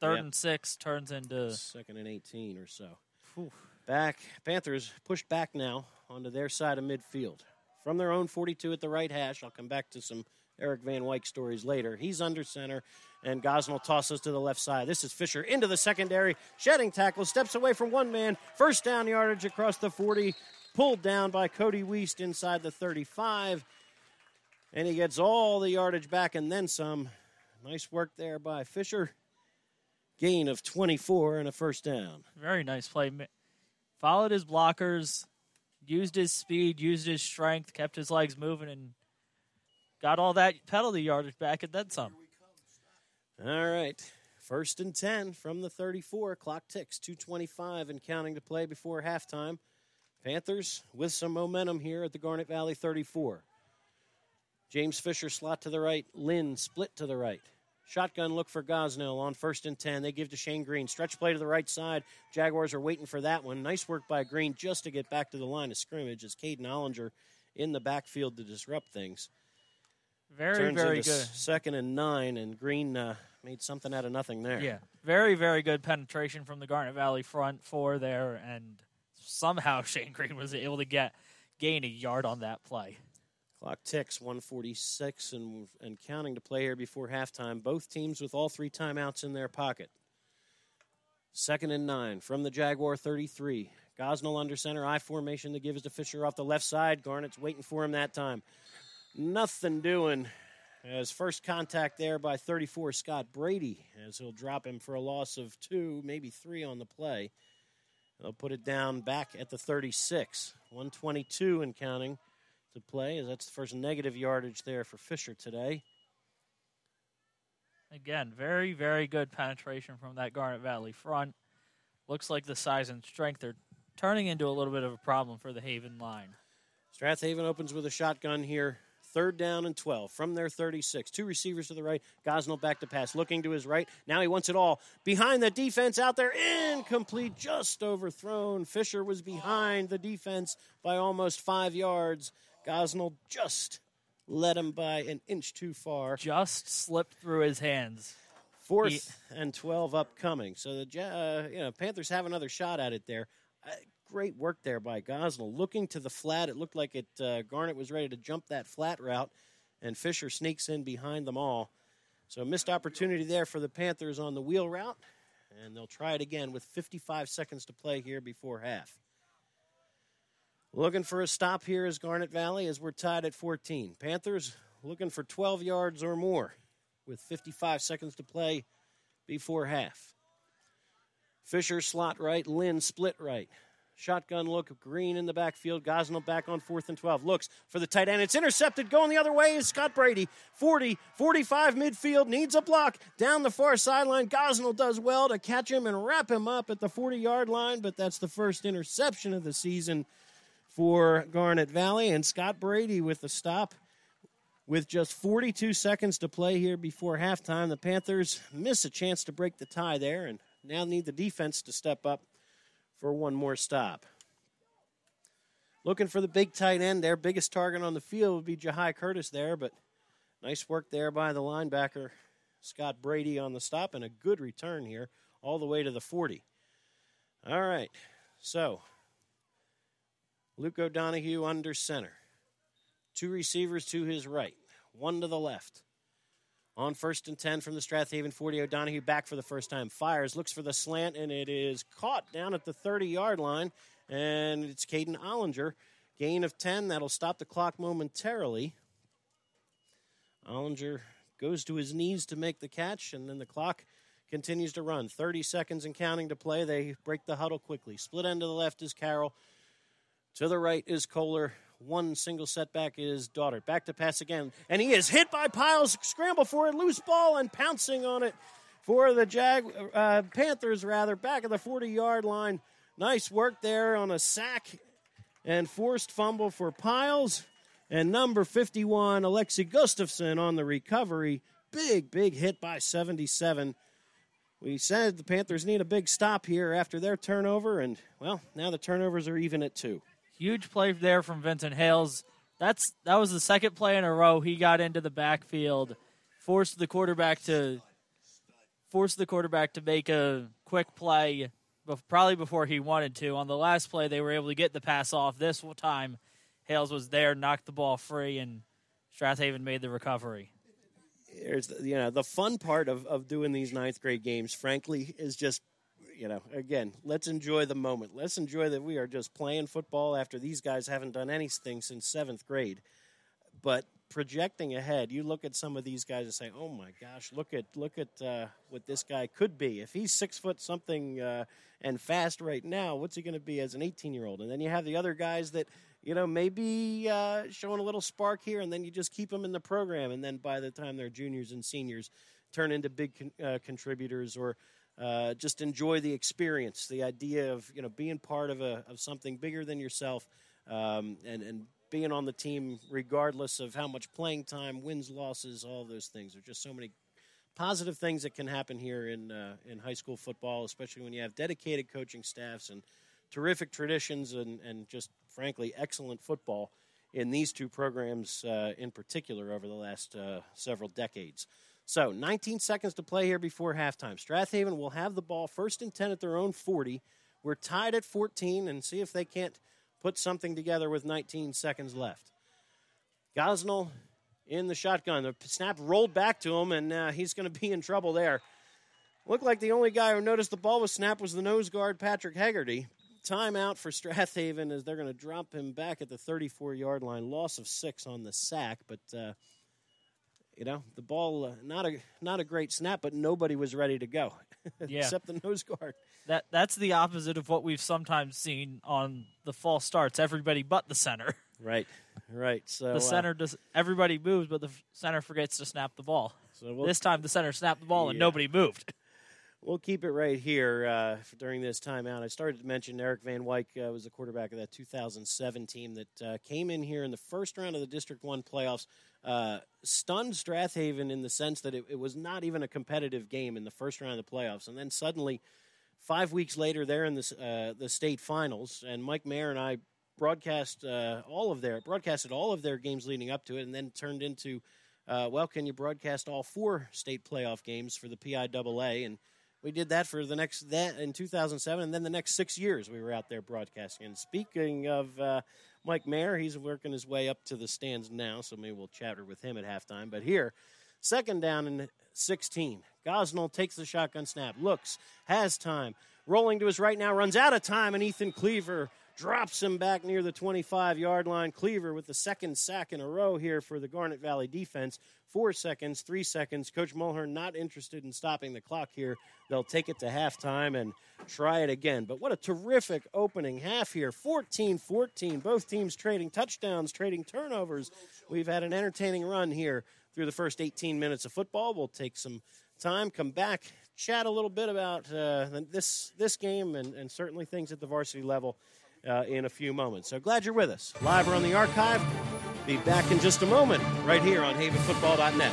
Third Yep. and six turns into. second and 18 or so. Phew. Back, Panthers pushed back now onto their side of midfield. From their own 42 at the right hash, I'll come back to some Eric Van Wyk stories later. He's under center, and Gosnell tosses to the left side. This is Fisher into the secondary, shedding tackle, steps away from one man, first down yardage across the 40, pulled down by Cody Weist inside the 35, and he gets all the yardage back and then some. Nice work there by Fisher. Gain of 24 and a first down. Very nice play. Followed his blockers, used his speed, used his strength, kept his legs moving, and got all that penalty yardage back and then some. All right. First and 10 from the 34. Clock ticks. 225 and counting to play before halftime. Panthers with some momentum here at the Garnet Valley 34. James Fisher slot to the right. Lynn split to the right. Shotgun look for Gosnell on first and 10. They give to Shane Green. Stretch play to the right side. Jaguars are waiting for that one. Nice work by Green just to get back to the line of scrimmage as Caden Ollinger in the backfield to disrupt things. Very, Turns very good. Second and nine, and Green uh, made something out of nothing there. Yeah, very, very good penetration from the Garnet Valley front four there, and somehow Shane Green was able to get gain a yard on that play. Clock ticks, 146 and, and counting to play here before halftime. Both teams with all three timeouts in their pocket. Second and nine from the Jaguar 33. Gosnell under center, I formation. The give is to Fisher off the left side. Garnet's waiting for him that time. Nothing doing uh, as first contact there by 34 Scott Brady as he'll drop him for a loss of two, maybe three on the play. They'll put it down back at the 36. 122 and counting to play as that's the first negative yardage there for Fisher today. Again, very, very good penetration from that Garnet Valley front. Looks like the size and strength are turning into a little bit of a problem for the Haven line. Strathaven opens with a shotgun here. Third down and 12 from their 36. Two receivers to the right. Gosnell back to pass, looking to his right. Now he wants it all. Behind the defense out there, incomplete, just overthrown. Fisher was behind the defense by almost five yards. Gosnell just led him by an inch too far. Just slipped through his hands. Fourth and 12 upcoming. So the uh, you know Panthers have another shot at it there. Great work there by Gosnell. Looking to the flat, it looked like it. Uh, Garnet was ready to jump that flat route, and Fisher sneaks in behind them all. So missed opportunity there for the Panthers on the wheel route, and they'll try it again with 55 seconds to play here before half. Looking for a stop here is Garnet Valley as we're tied at 14. Panthers looking for 12 yards or more with 55 seconds to play before half. Fisher slot right, Lynn split right. Shotgun look Green in the backfield. Gosnell back on fourth and 12. Looks for the tight end. It's intercepted. Going the other way is Scott Brady. 40, 45 midfield. Needs a block. Down the far sideline. Gosnell does well to catch him and wrap him up at the 40 yard line, but that's the first interception of the season for Garnet Valley. And Scott Brady with the stop with just 42 seconds to play here before halftime. The Panthers miss a chance to break the tie there and now need the defense to step up for one more stop. Looking for the big tight end. Their biggest target on the field would be Jahai Curtis there, but nice work there by the linebacker, Scott Brady, on the stop, and a good return here all the way to the 40. All right, so Luke O'Donohue under center. Two receivers to his right, one to the left. On first and 10 from the Strathaven 40, O'Donohue back for the first time. Fires, looks for the slant, and it is caught down at the 30 yard line. And it's Caden Ollinger. Gain of 10. That'll stop the clock momentarily. Ollinger goes to his knees to make the catch, and then the clock continues to run. 30 seconds and counting to play. They break the huddle quickly. Split end to the left is Carroll. To the right is Kohler. One single setback is Daughter. Back to pass again. And he is hit by Piles. Scramble for a Loose ball and pouncing on it for the Jag uh, Panthers, rather. Back at the 40 yard line. Nice work there on a sack and forced fumble for Piles. And number 51, Alexi Gustafson on the recovery. Big, big hit by 77. We said the Panthers need a big stop here after their turnover, and, well, now the turnovers are even at two. Huge play there from Vincent Hales. That's that was the second play in a row he got into the backfield, forced the quarterback to forced the quarterback to make a quick play, probably before he wanted to. On the last play, they were able to get the pass off. This time, Hales was there, knocked the ball free, and Strathaven made the recovery. There's, you know, the fun part of, of doing these ninth grade games, frankly, is just, you know, again, let's enjoy the moment. Let's enjoy that we are just playing football after these guys haven't done anything since seventh grade. But projecting ahead, you look at some of these guys and say, "Oh my gosh, look at look at uh, what this guy could be. If he's six foot something uh, and fast right now, what's he going to be as an 18 year old?" And then you have the other guys that you know maybe uh, showing a little spark here, and then you just keep them in the program, and then by the time they're juniors and seniors, turn into big con- uh, contributors or. Uh, just enjoy the experience, the idea of you know being part of a of something bigger than yourself, um, and and being on the team, regardless of how much playing time, wins, losses, all those things. There's just so many positive things that can happen here in uh, in high school football, especially when you have dedicated coaching staffs and terrific traditions and, and just frankly excellent football in these two programs uh, in particular over the last uh, several decades. So, 19 seconds to play here before halftime. Strathaven will have the ball first and 10 at their own 40. We're tied at 14 and see if they can't put something together with 19 seconds left. Gosnell in the shotgun. The snap rolled back to him, and uh, he's going to be in trouble there. Looked like the only guy who noticed the ball was snapped was the nose guard, Patrick Hegarty. Timeout for Strathaven as they're going to drop him back at the 34 yard line. Loss of six on the sack, but. Uh, you know the ball uh, not a not a great snap but nobody was ready to go yeah. except the nose guard that that's the opposite of what we've sometimes seen on the false starts. Everybody but the center. Right, right. So the center uh, does. Everybody moves, but the center forgets to snap the ball. So we'll, this time, the center snapped the ball and nobody moved. We'll keep it right here uh, during this timeout. I started to mention Eric Van Wyk uh, was the quarterback of that 2007 team that uh, came in here in the first round of the District One playoffs. Uh, stunned Strathaven in the sense that it, it was not even a competitive game in the first round of the playoffs, and then suddenly five weeks later, they're in the uh, the state finals, and Mike Mayer and I broadcast uh, all of their broadcasted all of their games leading up to it, and then turned into uh, well, can you broadcast all four state playoff games for the PIAA? And we did that for the next that in 2007, and then the next six years we were out there broadcasting. And speaking of uh, Mike Mayer, he's working his way up to the stands now, so maybe we'll chatter with him at halftime. But here, second down and 16. Gosnell takes the shotgun snap, looks, has time, rolling to his right now, runs out of time, and Ethan Cleaver drops him back near the 25 yard line. Cleaver with the second sack in a row here for the Garnet Valley defense. Four seconds, three seconds. Coach Mulhern not interested in stopping the clock here. They'll take it to halftime and try it again. But what a terrific opening half here 14 14. Both teams trading touchdowns, trading turnovers. We've had an entertaining run here through the first 18 minutes of football. We'll take some time, come back, chat a little bit about uh, this this game and, and certainly things at the varsity level uh, in a few moments. So glad you're with us. Live or on the archive. Be back in just a moment right here on havenfootball.net.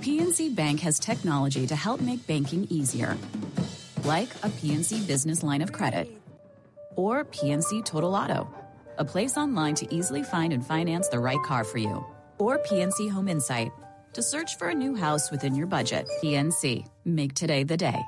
PNC Bank has technology to help make banking easier, like a PNC business line of credit or PNC Total Auto, a place online to easily find and finance the right car for you or PNC Home Insight to search for a new house within your budget. PNC, make today the day.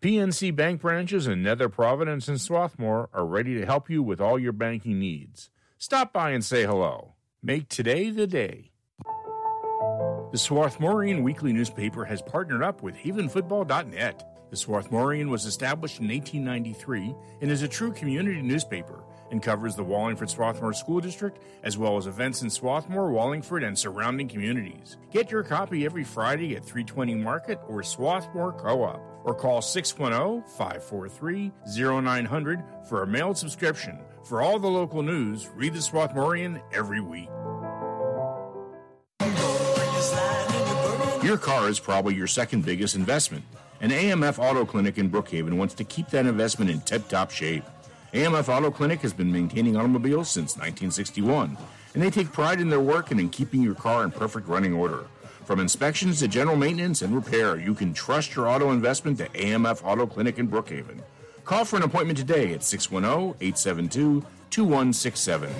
PNC Bank branches in Nether Providence and Swarthmore are ready to help you with all your banking needs. Stop by and say hello. Make today the day. The Swarthmorean Weekly newspaper has partnered up with HavenFootball.net. The Swarthmorean was established in 1893 and is a true community newspaper and covers the Wallingford Swarthmore School District as well as events in Swarthmore, Wallingford, and surrounding communities. Get your copy every Friday at 320 Market or Swarthmore Co op or call 610 543 0900 for a mailed subscription. For all the local news, read the Swarthmorean every week. Your car is probably your second biggest investment. An AMF Auto Clinic in Brookhaven wants to keep that investment in tip top shape. AMF Auto Clinic has been maintaining automobiles since 1961, and they take pride in their work and in keeping your car in perfect running order. From inspections to general maintenance and repair, you can trust your auto investment to AMF Auto Clinic in Brookhaven. Call for an appointment today at 610 872 2167.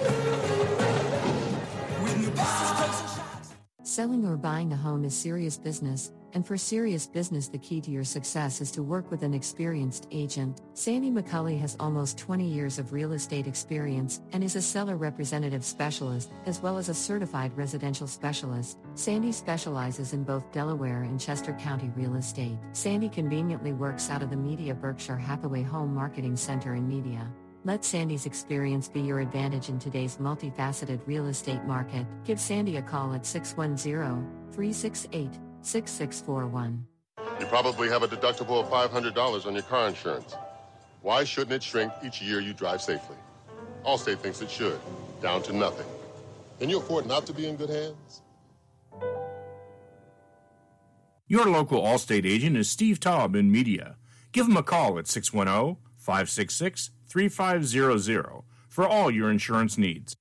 Selling or buying a home is serious business, and for serious business, the key to your success is to work with an experienced agent. Sandy McCulley has almost 20 years of real estate experience and is a seller representative specialist, as well as a certified residential specialist. Sandy specializes in both Delaware and Chester County real estate. Sandy conveniently works out of the Media Berkshire Hathaway Home Marketing Center in Media. Let Sandy's experience be your advantage in today's multifaceted real estate market. Give Sandy a call at 610 368 6641. You probably have a deductible of $500 on your car insurance. Why shouldn't it shrink each year you drive safely? Allstate thinks it should, down to nothing. Can you afford not to be in good hands? Your local Allstate agent is Steve Taub in Media. Give him a call at 610 566 3500 for all your insurance needs.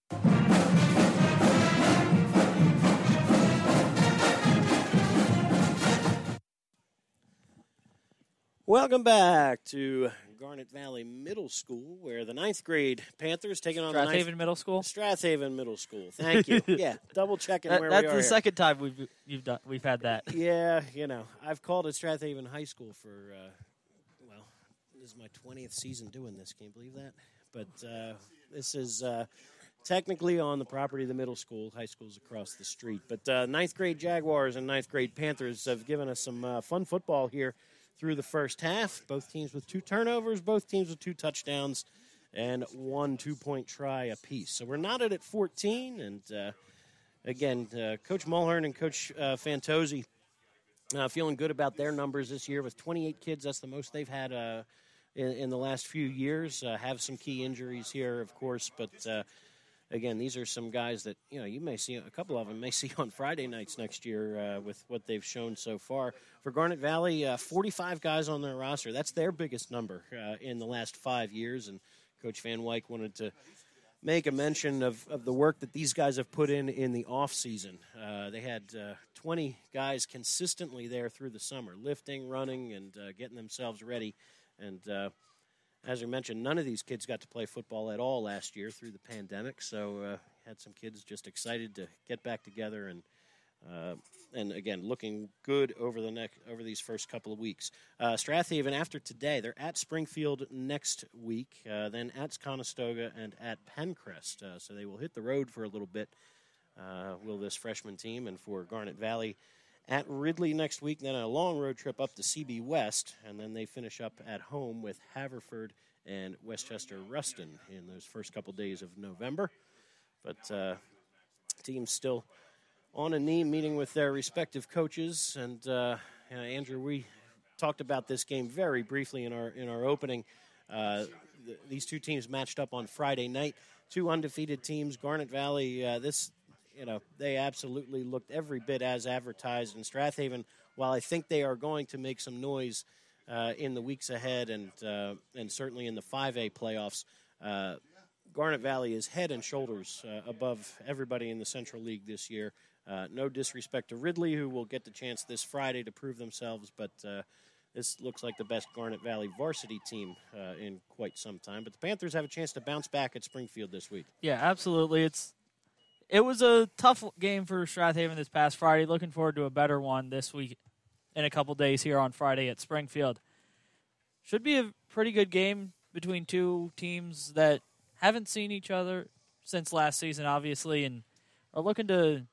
Welcome back to Garnet Valley Middle School, where the ninth grade Panthers taking on the Strathaven ninth, Middle School. Strathaven Middle School. Thank you. yeah, double checking That- where that's we are. the here. second time we've you've done we've had that. Yeah, you know, I've called it Strathaven High School for, uh, well, this is my 20th season doing this. Can you believe that? But uh, this is uh, technically on the property of the middle school. High school's across the street. But uh, ninth grade Jaguars and ninth grade Panthers have given us some uh, fun football here through the first half. Both teams with two turnovers, both teams with two touchdowns, and one two point try apiece. So we're knotted at 14. And uh, again, uh, Coach Mulhern and Coach uh, Fantozzi uh, feeling good about their numbers this year with 28 kids. That's the most they've had uh, in, in the last few years. Uh, have some key injuries here, of course, but again, these are some guys that you know you may see a couple of them may see on Friday nights next year uh, with what they've shown so far. For Garnet Valley, uh, 45 guys on their roster. That's their biggest number uh, in the last five years, and Coach Van Wyk wanted to make a mention of, of the work that these guys have put in in the off season. Uh, they had uh, 20 guys consistently there through the summer, lifting, running, and uh, getting themselves ready. And as we mentioned, none of these kids got to play football at all last year through the pandemic. So uh, had some kids just excited to get back together and. Uh, and again, looking good over the next over these first couple of weeks. Uh, Strathaven after today, they're at Springfield next week, uh, then at Conestoga and at Penncrest. Uh, so they will hit the road for a little bit. Uh, will this freshman team and for Garnet Valley at Ridley next week, then a long road trip up to CB West, and then they finish up at home with Haverford and Westchester Ruston in those first couple days of November. But uh, teams still on a knee meeting with their respective coaches. And uh, uh, Andrew, we talked about this game very briefly in our in our opening. Uh, th- these two teams matched up on Friday night. Two undefeated teams. Garnet Valley. Uh, this, you know, they absolutely looked every bit as advertised. in Strathaven, while I think they are going to make some noise uh, in the weeks ahead, and uh, and certainly in the 5A playoffs. Uh, Garnet Valley is head and shoulders uh, above everybody in the Central League this year. Uh, no disrespect to Ridley, who will get the chance this Friday to prove themselves, but uh, this looks like the best Garnet Valley varsity team uh, in quite some time. But the Panthers have a chance to bounce back at Springfield this week. Yeah, absolutely. It's it was a tough game for Strathaven this past Friday. Looking forward to a better one this week in a couple days here on Friday at Springfield. Should be a pretty good game between two teams that haven't seen each other since last season, obviously, and are looking to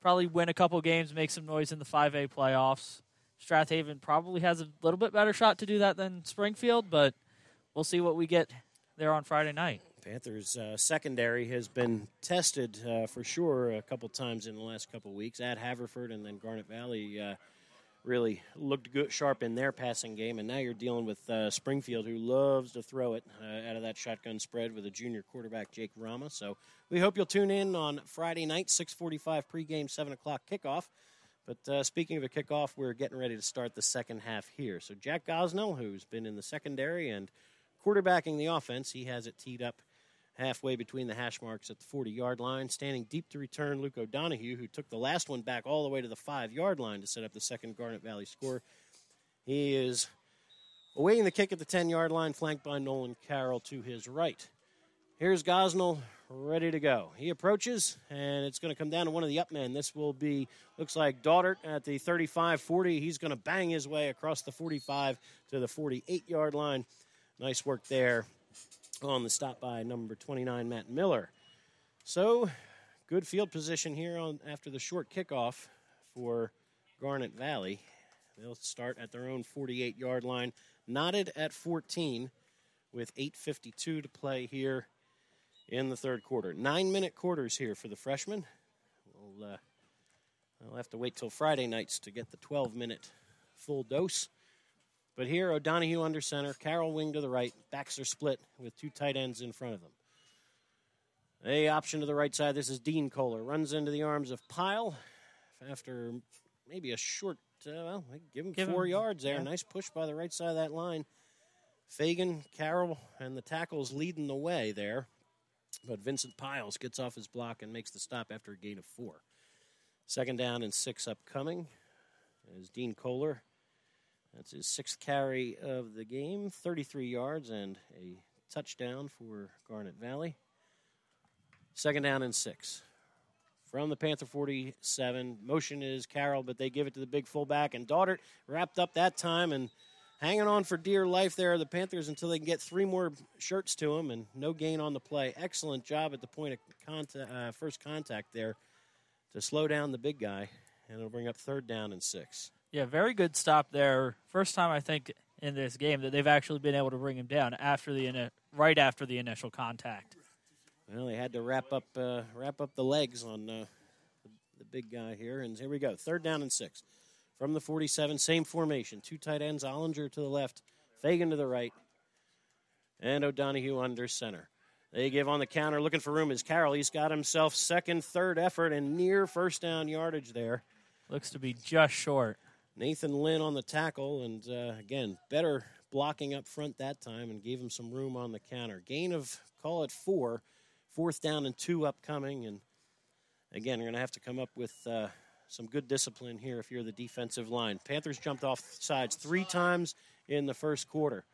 probably win a couple games, make some noise in the 5A playoffs. Strathaven probably has a little bit better shot to do that than Springfield, but we'll see what we get there on Friday night. Panthers uh, secondary has been tested uh, for sure a couple times in the last couple weeks at Haverford and then Garnet Valley. Uh, really looked good, sharp in their passing game, and now you're dealing with uh, Springfield, who loves to throw it uh, out of that shotgun spread with a junior quarterback Jake Rama. So we hope you'll tune in on Friday night, 6:45 pregame, 7 o'clock kickoff. But uh, speaking of a kickoff, we're getting ready to start the second half here. So Jack Gosnell, who's been in the secondary and quarterbacking the offense, he has it teed up halfway between the hash marks at the 40 yard line. Standing deep to return, Luke O'Donohue, who took the last one back all the way to the five yard line to set up the second Garnet Valley score. He is awaiting the kick at the 10 yard line, flanked by Nolan Carroll to his right. Here's Gosnell ready to go. He approaches, and it's going to come down to one of the up men. This will be, looks like Daughtert at the 35 40. He's going to bang his way across the 45 to the 48 yard line. Nice work there on the stop by number 29, Matt Miller. So, good field position here on after the short kickoff for Garnet Valley. They'll start at their own 48 yard line, knotted at 14 with 8.52 to play here in the third quarter. Nine minute quarters here for the freshmen. We'll, uh, will have to wait till Friday nights to get the 12 minute full dose. But here, O'Donohue under center, Carroll wing to the right, backs are split with two tight ends in front of them. A option to the right side. This is Dean Kohler. Runs into the arms of Pyle after maybe a short, uh, well, give him Give four him- yards there. yeah. Nice push by the right side of that line. Fagan, Carroll, and the tackles leading the way there. But Vincent Piles gets off his block and makes the stop after a gain of four. Second down and six upcoming is Dean Kohler. That's his sixth carry of the game, 33 yards and a touchdown for Garnet Valley. Second down and six. From the Panther 47, motion is Carroll, but they give it to the big fullback, and Daughtert wrapped up that time and hanging on for dear life there, the Panthers, until they can get three more shirts to him, and no gain on the play. Excellent job at the point of contact, uh, first contact there to slow down the big guy, and it'll bring up third down and six. Yeah, very good stop there. First time I think in this game that they've actually been able to bring him down after the ini- right after the initial contact. Well, they had to wrap up uh, wrap up the legs on uh, the, the big guy here, and here we go. Third down and six from the 47. Same formation. Two tight ends. Ollinger to the left, Fagan to the right, and O'Donohue under center. They give on the counter, looking for room is Carroll. He's got himself second, third effort, and near first down yardage there. Looks to be just short. Nathan Lynn on the tackle, and uh, again, better blocking up front that time and gave him some room on the counter. Gain of, call it four, fourth down and two upcoming. And again, you're going to have to come up with uh, some good discipline here if you're the defensive line. Panthers jumped off sides three times in the first quarter.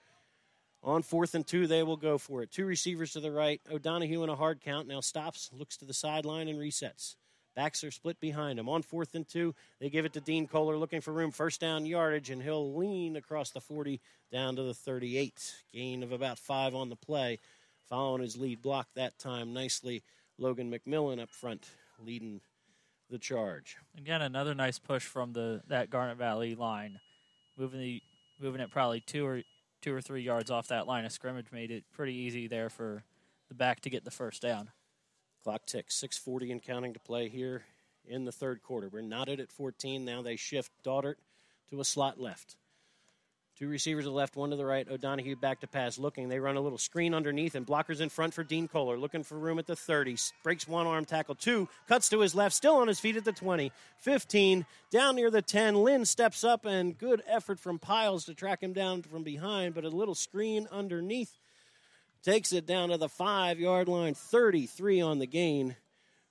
On fourth and two, they will go for it. Two receivers to the right. O'Donohue in a hard count now stops, looks to the sideline, and resets. Are split behind him. On fourth and two, they give it to Dean Kohler looking for room, first down yardage, and he'll lean across the 40 down to the 38. Gain of about five on the play. Following his lead block that time nicely, Logan McMillan up front leading the charge. Again, another nice push from the that Garnet Valley line, moving the moving it probably two or two or three yards off that line of scrimmage made it pretty easy there for the back to get the first down. Clock ticks, 6:40 and counting to play here in the third quarter. We're knotted at 14. Now they shift Daughtert to a slot left. Two receivers to the left, one to the right. O'Donohue back to pass, looking. They run a little screen underneath, and blockers in front for Dean Kohler, looking for room at the 30. Breaks one arm tackle, two, cuts to his left, still on his feet at the 20. 15, down near the 10. Lynn steps up, and good effort from Piles to track him down from behind, but a little screen underneath takes it down to the five yard line, 33 on the gain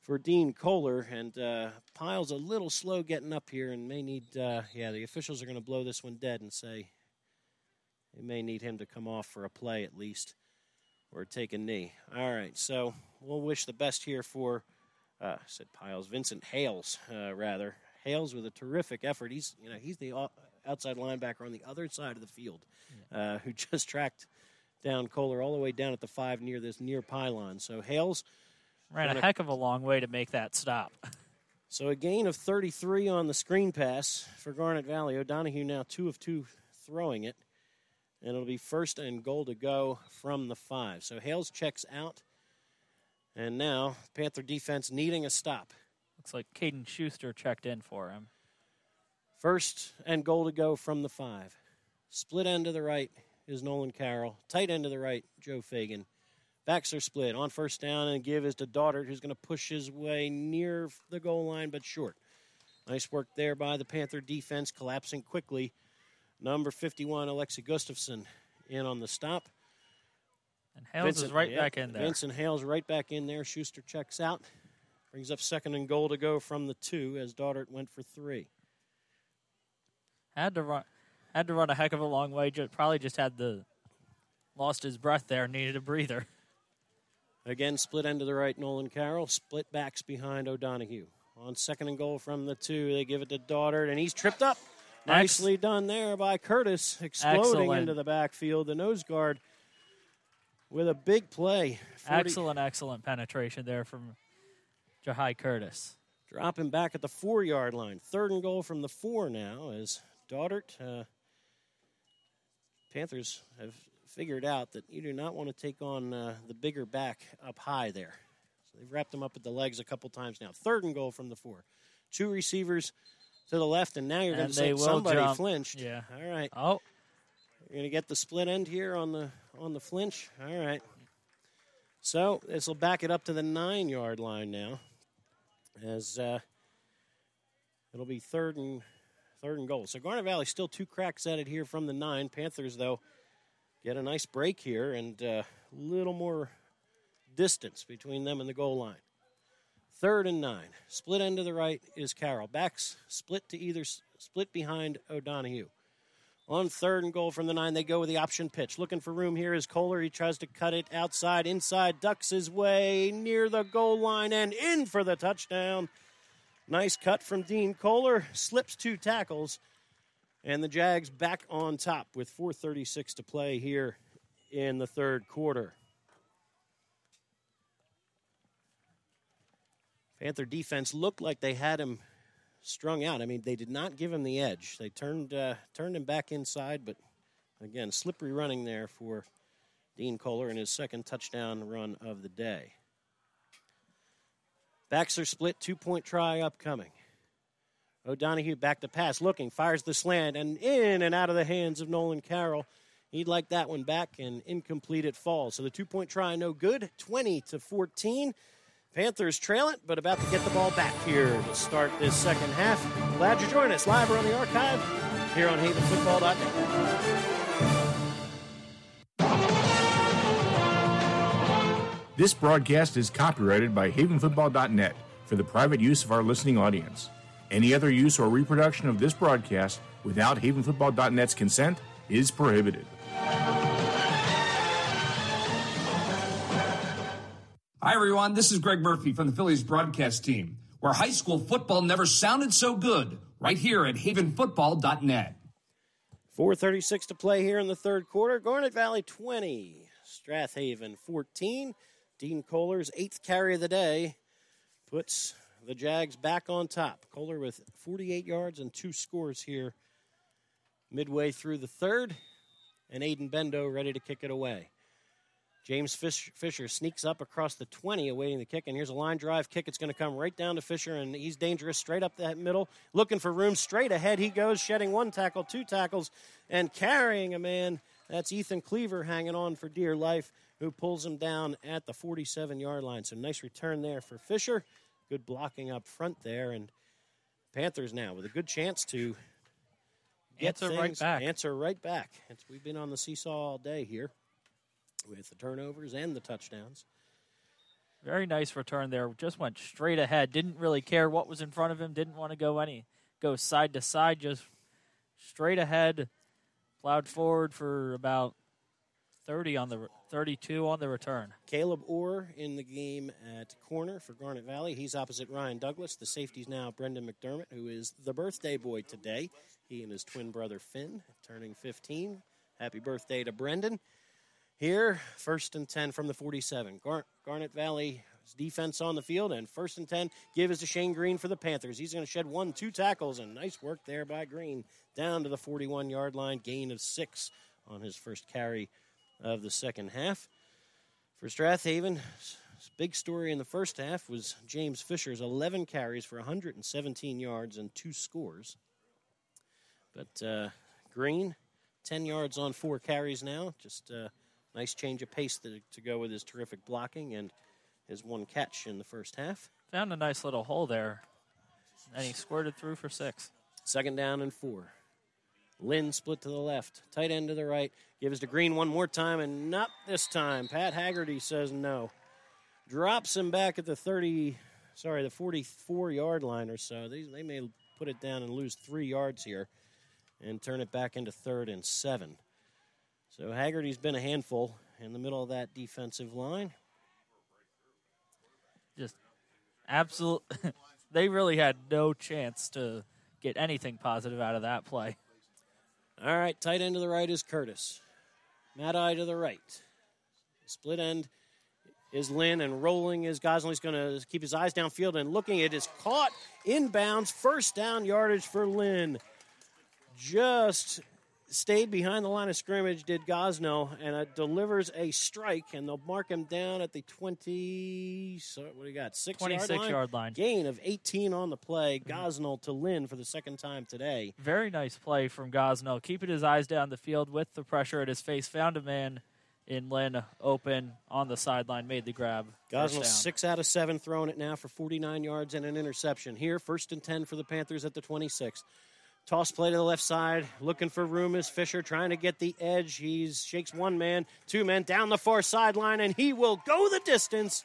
for Dean Kohler. And uh, Piles a little slow getting up here and may need, uh, yeah, the officials are going to blow this one dead and say they may need him to come off for a play at least or take a knee. All right, so we'll wish the best here for, uh, said Piles, Vincent Hales, uh, rather. Hales with a terrific effort. He's, you know, he's the outside linebacker on the other side of the field uh, who just tracked down Kohler all the way down at the five near this near pylon. So Hales Ran a heck of a long way to make that stop. So a gain of 33 on the screen pass for Garnet Valley. O'Donohue now two of two throwing it. And it'll be first and goal to go from the five. So Hales checks out. And now Panther defense needing a stop. Looks like Caden Schuster checked in for him. First and goal to go from the five. Split end to the right is Nolan Carroll. Tight end to the right, Joe Fagan. Backs are split. On first down and give is to Daughtert, who's going to push his way near the goal line but short. Nice work there by the Panther defense, collapsing quickly. Number 51, Alexi Gustafson, in on the stop. And Hales is right yeah, back in there. Vincent Hales right back in there. Schuster checks out. Brings up second and goal to go from the two as Daughtert went for three. Had to run, had to run a heck of a long way. Just, probably just had the lost his breath there. Needed a breather. Again, split end to the right, Nolan Carroll. Split backs behind O'Donohue. On second and goal from the two, they give it to Daughtert, and he's tripped up. Nicely done there by Curtis, exploding Excellent. into the backfield. The nose guard with a big play. 40 Excellent, excellent penetration there from Jahai Curtis. Dropping back at the four yard line. Third and goal from the four now as Daughtert. Uh, Panthers have figured out that you do not want to take on uh, the bigger back up high there. So they've wrapped him up at the legs a couple times now. Third and goal from the four. Two receivers to the left, and now you're going to say somebody jump. flinched. Yeah. All right. Oh, You're going to get the split end here on the on the flinch. All right. So this will back it up to the nine yard line now, as uh, it'll be third and third and goal. So Garnet Valley still two cracks at it here from the nine. Panthers though get a nice break here and a little more distance between them and the goal line. Third and nine. Split end to the right is Carroll. Backs split to either split behind O'Donohue. On third and goal from the nine, they go with the option pitch. Looking for room here is Kohler. He tries to cut it outside, inside, ducks his way near the goal line and in for the touchdown. Nice cut from Dean Kohler. Slips two tackles, and the Jags back on top with 4:36 to play here in the third quarter. Panther defense looked like they had him strung out. I mean, they did not give him the edge. They turned uh, turned him back inside, but again, slippery running there for Dean Kohler in his second touchdown run of the day. Are split, two point try upcoming. O'Donohue back to pass, looking, fires the slant, and in and out of the hands of Nolan Carroll. He'd like that one back, and incomplete it falls. So the two point try, no good, 20 to 14. Panthers trail it, but about to get the ball back here to start this second half. Glad you joined us live or on the archive here on HavenFootball.net. This broadcast is copyrighted by HavenFootball.net for the private use of our listening audience. Any other use or reproduction of this broadcast without HavenFootball.net's consent is prohibited. Hi, everyone. This is Greg Murphy from the Phillies broadcast team, where high school football never sounded so good, right here at havenfootball.net. 4.36 to play here in the third quarter. Garnet Valley 20, Strathaven 14. Dean Kohler's eighth carry of the day puts the Jags back on top. Kohler with 48 yards and two scores here midway through the third, and Aiden Bendo ready to kick it away. James Fish, Fisher sneaks up across the 20, awaiting the kick, and here's a line drive kick. It's going to come right down to Fisher, and he's dangerous straight up that middle, looking for room. Straight ahead he goes, shedding one tackle, two tackles, and carrying a man. That's Ethan Cleaver hanging on for dear life, who pulls him down at the 47 yard line. So nice return there for Fisher. Good blocking up front there, and Panthers now with a good chance to get Answer right back. Answer right back. It's, we've been on the seesaw all day here with the turnovers and the touchdowns. Very nice return there. Just went straight ahead. Didn't really care what was in front of him. Didn't want to go any go side to side. Just straight ahead. Plowed forward for about thirty on the thirty-two on the return. Caleb Orr in the game at corner for Garnet Valley. He's opposite Ryan Douglas. The safety's now Brendan McDermott, who is the birthday boy today. He and his twin brother Finn turning 15. Happy birthday to Brendan. Here, first and 10 from the 47. Gar- Garnet Valley defense on the field, and first and 10, give is to Shane Green for the Panthers. He's going to shed one, two tackles, and nice work there by Green down to the 41 yard line, gain of six on his first carry of the second half. For Strathaven, big story in the first half was James Fisher's 11 carries for 117 yards and two scores. But uh, Green, 10 yards on four carries now. Just a nice change of pace to, to go with his terrific blocking and his one catch in the first half. Found a nice little hole there, and he squirted through for six. Second down and four. Lynn split to the left, tight end to the right. Gives to Green one more time, and not this time. Pat Haggerty says no. Drops him back at the 30, sorry, the 44 yard line or so. They, they may put it down and lose three yards here and turn it back into third and seven. So Haggerty's been a handful in the middle of that defensive line. Just absolute. they really had no chance to get anything positive out of that play. All right, tight end to the right is Curtis. Matt Eye to the right. Split end is Lynn, and rolling is Gosnell. He's going to keep his eyes downfield and looking. It is caught inbounds. First down yardage for Lynn. Just stayed behind the line of scrimmage, did Gosnell, and it delivers a strike, and they'll mark him down at the 20, so what do you got, six 26 yard line? yard line. Gain of 18 on the play. Mm-hmm. Gosnell to Lynn for the second time today. Very nice play from Gosnell, keeping his eyes down the field with the pressure at his face. Found a man in Lynn open on the sideline, made the grab. Gosnell six out of seven, throwing it now for 49 yards and an interception. Here, first and 10 for the Panthers at the 26. Toss play to the left side, looking for room is Fisher, trying to get the edge. He shakes one man, two men down the far sideline, and he will go the distance.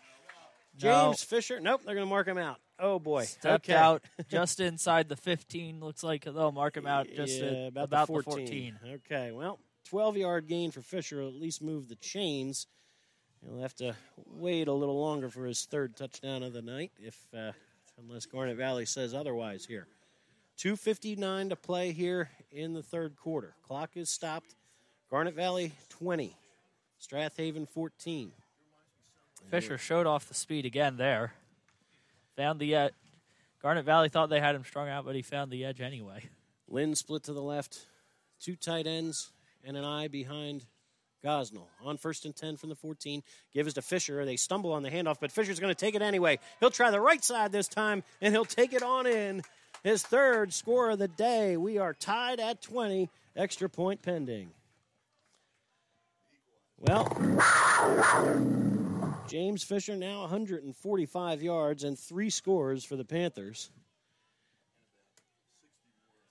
No. James Fisher, nope, they're going to mark him out. Oh boy, Stepped okay. out just inside the 15. Looks like they'll mark him out just Yeah, at about, about the 14. Okay, well, 12 yard gain for Fisher at least move the chains. He'll have to wait a little longer for his third touchdown of the night, if uh, unless Garnet Valley says otherwise here. 2.59 to play here in the third quarter. Clock is stopped. Garnet Valley 20, Strathaven 14. Fisher showed off the speed again there. Found the edge. Garnet Valley thought they had him strung out, but he found the edge anyway. Lynn split to the left, two tight ends, and an eye behind Gosnell. On first and 10 from the 14. Give us to Fisher. They stumble on the handoff, but Fisher's going to take it anyway. He'll try the right side this time, and he'll take it on in. His third score of the day. We are tied at 20. Extra point pending. Well, James Fisher now 145 yards and three scores for the Panthers.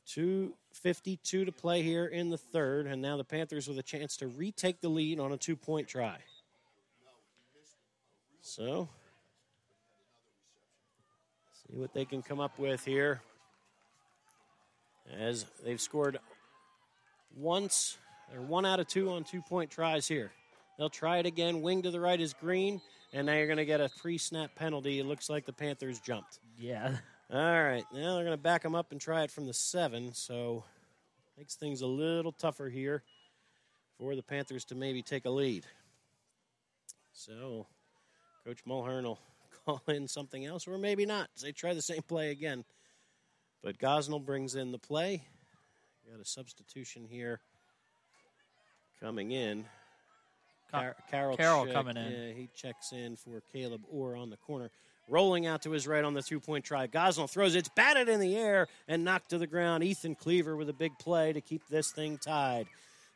252 to play here in the third, and now the Panthers with a chance to retake the lead on a two point try. So, see what they can come up with here. As they've scored once, or one out of two on two point tries here. They'll try it again. Wing to the right is green, and now you're going to get a pre snap penalty. It looks like the Panthers jumped. Yeah. All right, now they're going to back them up and try it from the seven, so makes things a little tougher here for the Panthers to maybe take a lead. So, Coach Mulhern will call in something else, or maybe not. They try the same play again. But Gosnell brings in the play. Got a substitution here coming in. Car- Carroll check- coming in. Yeah, he checks in for Caleb Orr on the corner. Rolling out to his right on the two point try. Gosnell throws it. It's batted in the air and knocked to the ground. Ethan Cleaver with a big play to keep this thing tied.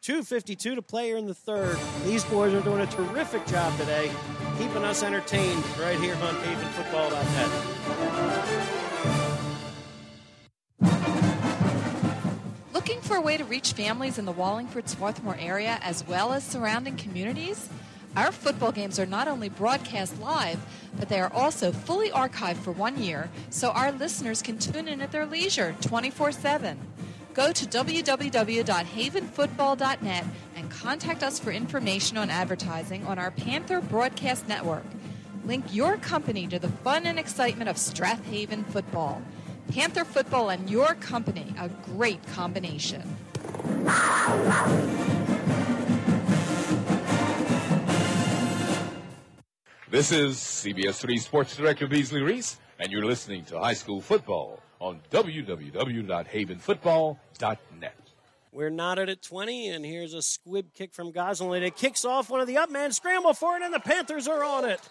2.52 to play here in the third. These boys are doing a terrific job today, keeping us entertained right here on havenfootball.net. for a way to reach families in the Wallingford Swarthmore area as well as surrounding communities? Our football games are not only broadcast live, but they are also fully archived for one year so our listeners can tune in at their leisure 24 7. Go to www.havenfootball.net and contact us for information on advertising on our Panther Broadcast Network. Link your company to the fun and excitement of Strathaven football. Panther football and your company, a great combination. This is CBS 3 Sports Director Beasley Reece, and you're listening to High School Football on www.havenfootball.net. We're knotted at 20, and here's a squib kick from Gosnell, and it kicks off one of the up men, scramble for it, and the Panthers are on it.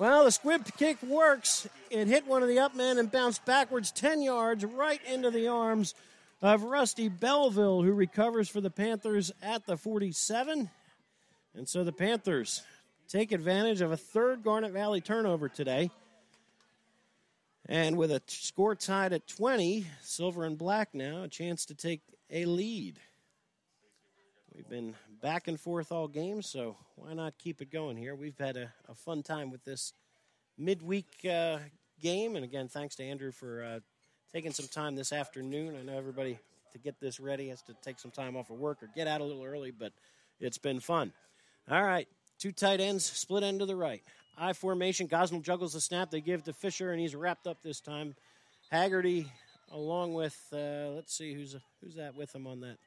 Well, the squib kick works. It hit one of the up men and bounced backwards 10 yards right into the arms of Rusty Belleville, who recovers for the Panthers at the 47. And so the Panthers take advantage of a third Garnet Valley turnover today. And with a score tied at 20, silver and black now, a chance to take a lead. We've been back and forth all game, so why not keep it going here? We've had a, a fun time with this midweek uh, game. And again, thanks to Andrew for uh, taking some time this afternoon. I know everybody to get this ready has to take some time off of work or get out a little early, but it's been fun. All right, two tight ends, split end to the right. I formation. Gosnell juggles the snap. They give to Fisher, and he's wrapped up this time. Haggerty, along with uh, let's see who's who's that with him on that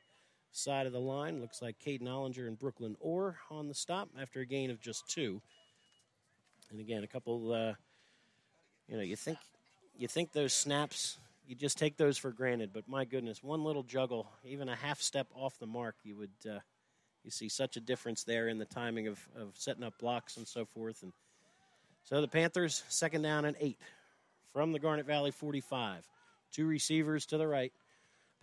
side of the line. Looks like Caden Ollinger and Brooklyn Orr on the stop after a gain of just two. And again, a couple. Uh, you know, you think you think those snaps, you just take those for granted. But my goodness, one little juggle, even a half step off the mark, you would uh, you see such a difference there in the timing of, of setting up blocks and so forth. And so the Panthers, second down and eight from the Garnet Valley 45. Two receivers to the right.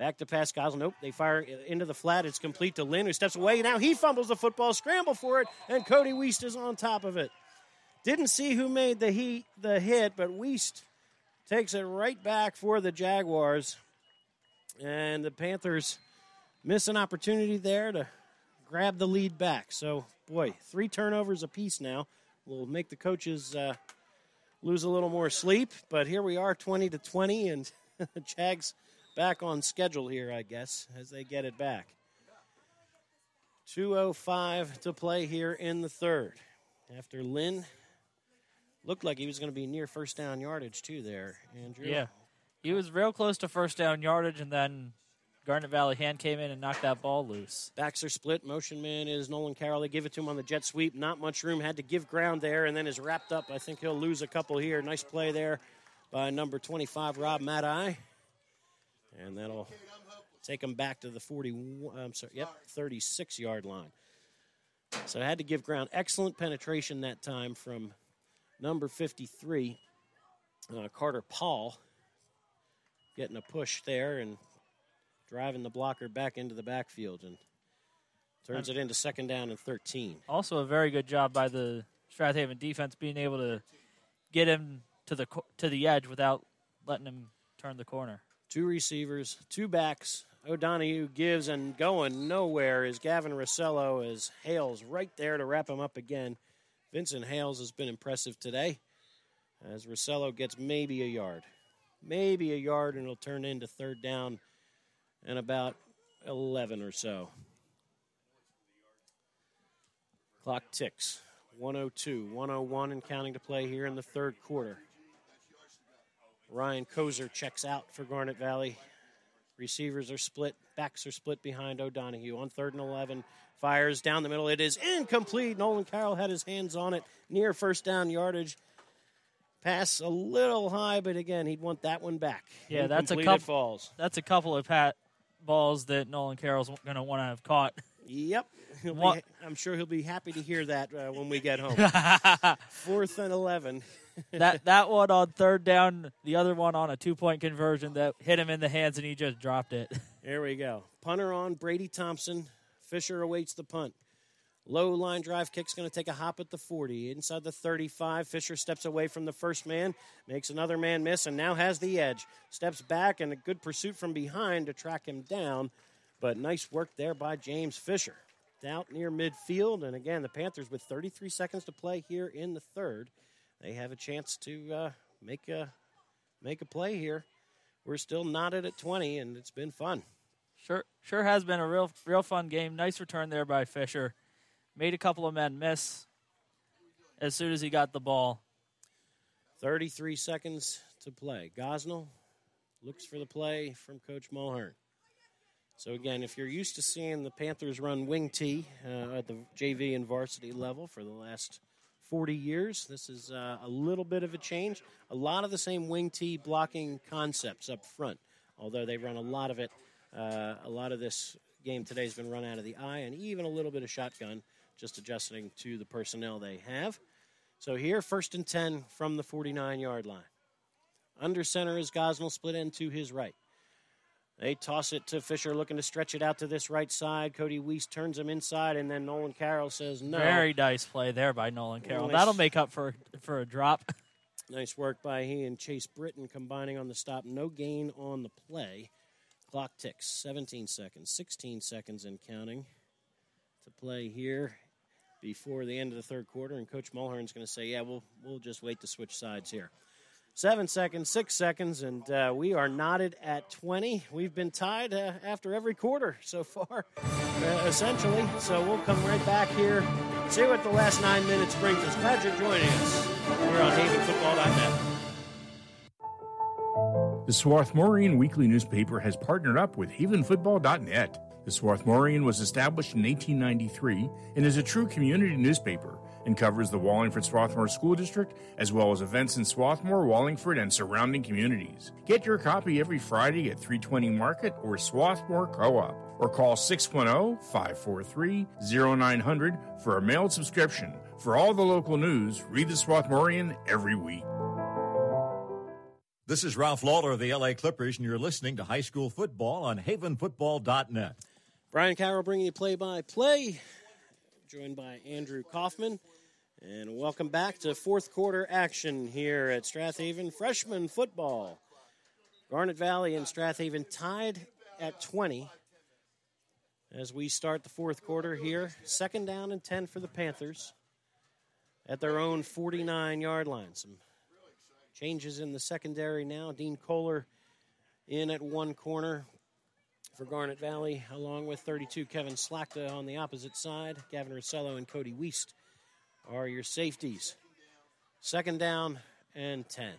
Back to Gosnell. Nope, they fire into the flat. It's complete to Lynn, who steps away. Now he fumbles the football, scramble for it, and Cody Weist is on top of it. Didn't see who made the heat, the hit, but Weist takes it right back for the Jaguars. And the Panthers miss an opportunity there to grab the lead back. So, boy, three turnovers apiece now will make the coaches uh, lose a little more sleep. But here we are, 20 to 20, and the Jags back on schedule here, I guess, as they get it back. 2.05 to play here in the third. After Lynn looked like he was going to be near first down yardage, too, there, Andrew. Yeah. He was real close to first down yardage, and then Garnet Valley hand came in and knocked that ball loose. Backs are split. Motion man is Nolan Carroll. They give it to him on the jet sweep. Not much room. Had to give ground there, and then is wrapped up. I think he'll lose a couple here. Nice play there by number 25, Rob Matai. And that'll take him back to the 40, I'm sorry, yep, 36 yard line. So I had to give ground. Excellent penetration that time from number 53, uh, Carter Paul, getting a push there and driving the blocker back into the backfield and turns it into second down and 13. Also, a very good job by the Strathaven defense being able to get him to the to the edge without letting him turn the corner. Two receivers, two backs. O'Donohue gives and going nowhere is Gavin Rossello as Hales right there to wrap him up again. Vincent Hales has been impressive today as Rossello gets maybe a yard. Maybe a yard, and it'll turn into third down and about 11 or so. Clock ticks. 102, 101, and counting to play here in the third quarter. Ryan Kozer checks out for Garnet Valley. Receivers are split, backs are split behind O'Donohue. On third and 11, fires down the middle. It is incomplete. Nolan Carroll had his hands on it near first down yardage. Pass a little high, but again, he'd want that one back. Yeah, that's a couple. falls. That's a couple of pat balls that Nolan Carroll's going to want to have caught. Yep. What- be, I'm sure he'll be happy to hear that uh, when we get home. Fourth and 11. that that one on third down, the other one on a two point conversion that hit him in the hands and he just dropped it. There we go. Punter on Brady Thompson. Fisher awaits the punt. Low line drive kick's going to take a hop at the 40. Inside the 35, Fisher steps away from the first man, makes another man miss, and now has the edge. Steps back and a good pursuit from behind to track him down. But nice work there by James Fisher. Out near midfield, and again, the Panthers with 33 seconds to play here in the third. They have a chance to uh, make a make a play here. We're still knotted at 20, and it's been fun. Sure, sure has been a real, real fun game. Nice return there by Fisher. Made a couple of men miss as soon as he got the ball. 33 seconds to play. Gosnell looks for the play from Coach Mulhern. So, again, if you're used to seeing the Panthers run wing T uh, at the JV and varsity level for the last 40 years. This is uh, a little bit of a change. A lot of the same wing T blocking concepts up front, although they run a lot of it. Uh, a lot of this game today has been run out of the I and even a little bit of shotgun, just adjusting to the personnel they have. So here, first and 10 from the 49 yard line. Under center is Gosnell, split end to his right. They toss it to Fisher, looking to stretch it out to this right side. Cody Weist turns him inside, and then Nolan Carroll says no. Very nice play there by Nolan Carroll. Nice. That'll make up for for a drop. Nice work by he and Chase Britton combining on the stop. No gain on the play. Clock ticks 17 seconds, 16 seconds and counting to play here before the end of the third quarter. And Coach Mulhern's going to say, "Yeah, we'll we'll just wait to switch sides here." Seven seconds, six seconds, and uh, we are knotted at 20. We've been tied uh, after every quarter so far, uh, essentially. So we'll come right back here, see what the last nine minutes brings us. Glad you're joining us. We're on HavenFootball.net. The Swarthmorean Weekly newspaper has partnered up with HavenFootball.net. The Swarthmorean was established in 1893 and is a true community newspaper and covers the Wallingford Swarthmore School District as well as events in Swarthmore, Wallingford, and surrounding communities. Get your copy every Friday at 320 Market or Swarthmore Co op or call 610 543 0900 for a mailed subscription. For all the local news, read the Swarthmorean every week. This is Ralph Lawler of the LA Clippers, and you're listening to high school football on havenfootball.net. Brian Carroll bringing you play by play, joined by Andrew Kaufman. And welcome back to fourth quarter action here at Strathaven freshman football. Garnet Valley and Strathaven tied at 20 as we start the fourth quarter here. Second down and 10 for the Panthers at their own 49 yard line. Some changes in the secondary now. Dean Kohler in at one corner for Garnet Valley, along with 32 Kevin Slakta on the opposite side. Gavin Rossello and Cody Weist are your safeties. Second down and 10.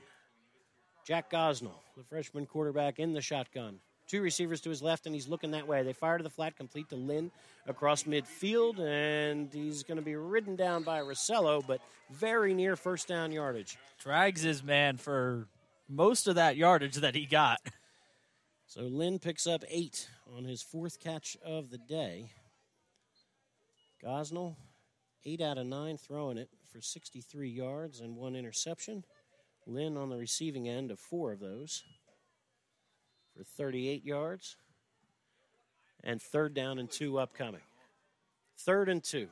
Jack Gosnell, the freshman quarterback in the shotgun. Two receivers to his left, and he's looking that way. They fire to the flat, complete to Lynn across midfield, and he's going to be ridden down by Rossello, but very near first down yardage. Drags his man for most of that yardage that he got. So Lynn picks up eight on his fourth catch of the day. Gosnell, eight out of nine, throwing it for 63 yards and one interception. Lynn on the receiving end of four of those for 38 yards. And third down and two upcoming. Third and two.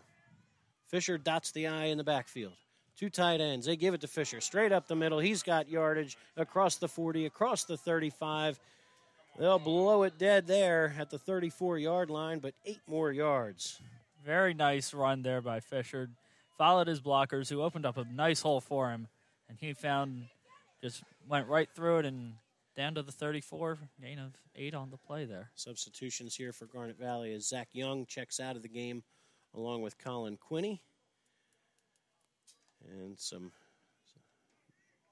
Fisher dots the I in the backfield. Two tight ends. They give it to Fisher. Straight up the middle. He's got yardage across the 40, across the 35. They'll blow it dead there at the 34 yard line, but eight more yards. Very nice run there by Fisher. Followed his blockers, who opened up a nice hole for him, and he found just went right through it and down to the 34, gain of eight on the play there. Substitutions here for Garnet Valley as Zach Young checks out of the game along with Colin Quinney. And some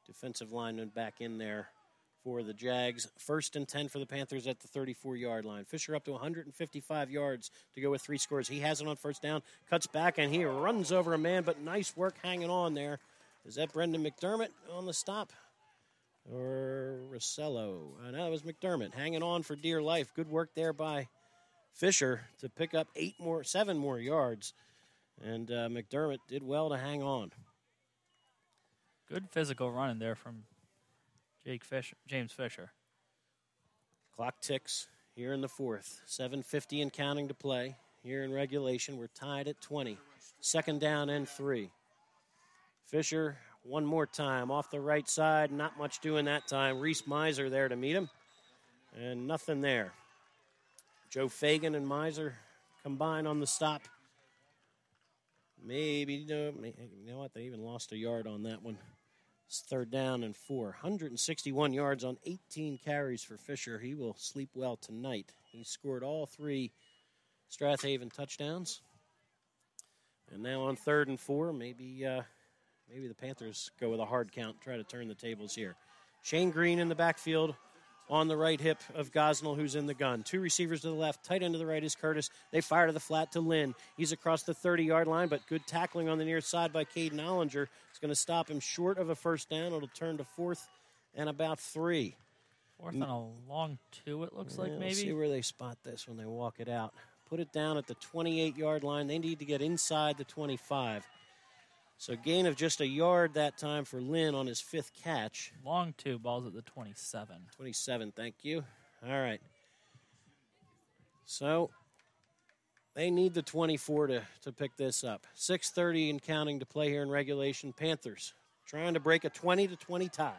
defensive linemen back in there for the Jags. First and 10 for the Panthers at the 34 yard line. Fisher up to 155 yards to go with three scores. He has it on first down, cuts back, and he runs over a man, but nice work hanging on there. Is that Brendan McDermott on the stop? Or Rossello? Uh, no, it was McDermott hanging on for dear life. Good work there by Fisher to pick up eight more, seven more yards. And uh, McDermott did well to hang on. Good physical running there from Jake Fisher, James Fisher. Clock ticks here in the fourth. 7.50 and counting to play. Here in regulation, we're tied at 20. Second down and three. Fisher, one more time off the right side. Not much doing that time. Reese Miser there to meet him. And nothing there. Joe Fagan and Miser combine on the stop. Maybe, know, you know what? They even lost a yard on that one. It's third down and four. 161 yards on 18 carries for Fisher. He will sleep well tonight. He scored all three Strathaven touchdowns. And now on third and four, maybe uh, maybe the Panthers go with a hard count, try to turn the tables here. Shane Green in the backfield on the right hip of Gosnell, who's in the gun. Two receivers to the left, tight end to the right is Curtis. They fire to the flat to Lynn. He's across the 30 yard line, but good tackling on the near side by Caden Ollinger. It's going to stop him short of a first down. It'll turn to fourth and about three. Fourth and a long two, it looks like maybe. See where they spot this when they walk it out. Put it down at the 28 yard line. They need to get inside the 25. So gain of just a yard that time for Lynn on his fifth catch. Long two, balls at the 27. 27, thank you. All right. So they need the 24 to, to pick this up. 6.30 and counting to play here in regulation. Panthers trying to break a 20 to 20 tie.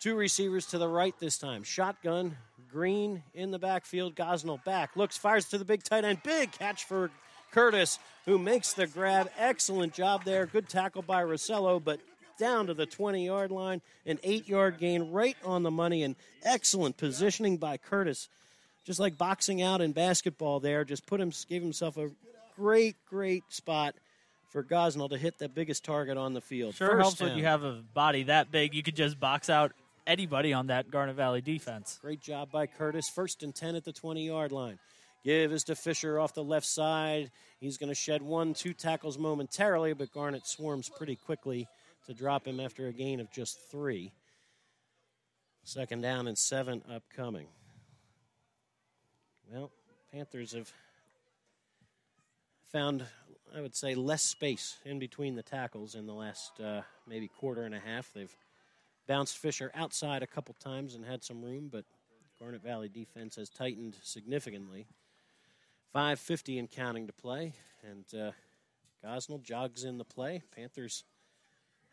Two receivers to the right this time. Shotgun, Green in the backfield. Gosnell back. Looks, fires to the big tight end. Big catch for Curtis, who makes the grab. Excellent job there. Good tackle by Rossello, but down to the 20 yard line. An eight yard gain right on the money, and excellent positioning by Curtis. Just like boxing out in basketball there, just put him, gave himself a great, great spot for Gosnell to hit the biggest target on the field. Sure First helps when you have a body that big. You could just box out anybody on that Garnet Valley defense. Great job by Curtis. First and 10 at the 20 yard line. Give is to Fisher off the left side. He's going to shed one, two tackles momentarily, but Garnet swarms pretty quickly to drop him after a gain of just three. Second down and seven upcoming. Well, Panthers have found, I would say, less space in between the tackles in the last uh, maybe quarter and a half. They've bounced Fisher outside a couple times and had some room, but Garnet Valley defense has tightened significantly. 5.50 and counting to play, and uh, Gosnell jogs in the play. Panthers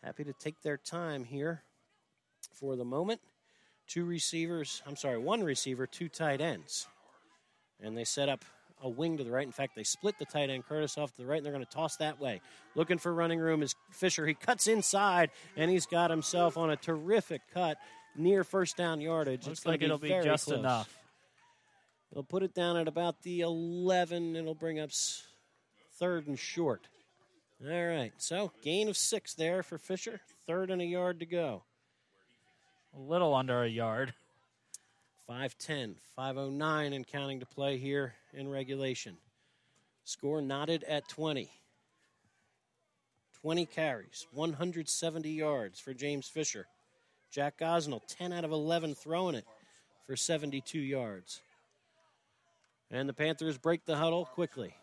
happy to take their time here for the moment. Two receivers, I'm sorry, one receiver, two tight ends. And they set up a wing to the right. In fact, they split the tight end Curtis off to the right, and they're going to toss that way. Looking for running room is Fisher. He cuts inside, and he's got himself on a terrific cut near first down yardage. Looks it's like it'll be very just close. enough. They'll put it down at about the 11. It'll bring up third and short. All right, so gain of six there for Fisher. Third and a yard to go. A little under a yard. 510, 509 and counting to play here in regulation. Score knotted at 20. 20 carries, 170 yards for James Fisher. Jack Gosnell, 10 out of 11 throwing it for 72 yards. And the Panthers break the huddle quickly.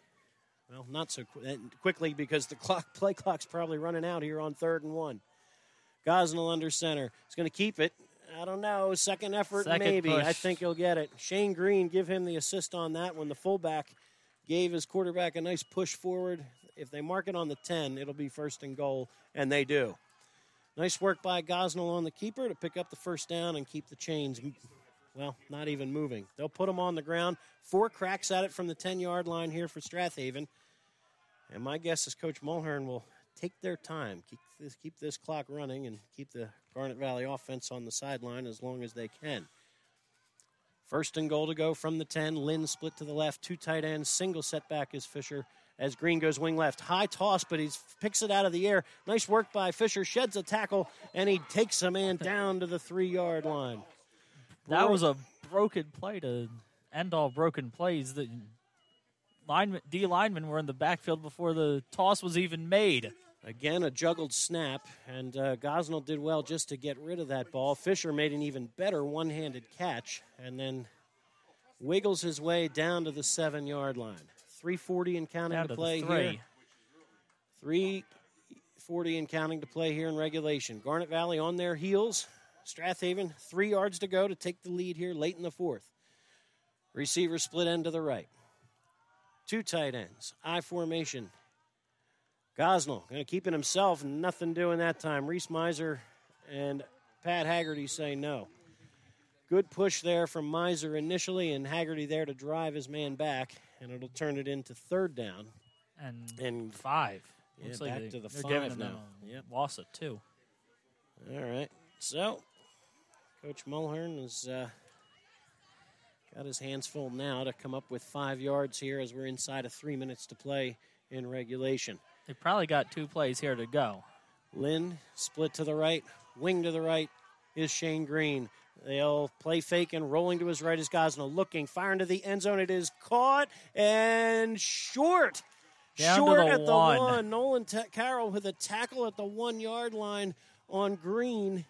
Well, not so qu- quickly because the clock play clock's probably running out here on third and one. Gosnell under center. He's going to keep it. I don't know. Second effort, Second maybe. I think he'll get it. Shane Green, give him the assist on that one. The fullback gave his quarterback a nice push forward. If they mark it on the 10, it'll be first and goal, and they do. Nice work by Gosnell on the keeper to pick up the first down and keep the chains, well, not even moving. They'll put them on the ground. Four cracks at it from the 10 yard line here for Strathaven. And my guess is Coach Mulhern will take their time, keep this, keep this clock running, and keep the Garnet Valley offense on the sideline as long as they can. First and goal to go from the 10. Lynn split to the left. Two tight ends. Single setback is Fisher as Green goes wing left. High toss, but he picks it out of the air. Nice work by Fisher. Sheds a tackle, and he takes a man down to the three yard line. That was a broken play to end all broken plays. The lineman, D linemen were in the backfield before the toss was even made. Again, a juggled snap, and uh, Gosnell did well just to get rid of that ball. Fisher made an even better one handed catch and then wiggles his way down to the seven yard line. 340 and counting Down to to play three. here. 340 and counting to play here in regulation. Garnet Valley on their heels. Strathaven, three yards to go to take the lead here late in the fourth. Receiver split end to the right. Two tight ends. I formation. Gosnell going to keep it himself. Nothing doing that time. Reese Miser and Pat Haggerty say no. Good push there from Miser initially, and Haggerty there to drive his man back, and it'll turn it into third down. And, And five. Yeah, Looks like back they, to the five now. Yep. Loss of two. All right. So, Coach Mulhern has uh, got his hands full now to come up with five yards here as we're inside of three minutes to play in regulation. They probably got two plays here to go. Lynn split to the right, wing to the right is Shane Green. They'll play fake and rolling to his right is Gosnell. Looking, firing to the end zone. It is caught and short. Down to short the at the one. one. Nolan Ta- Carroll with a tackle at the one yard line on Green.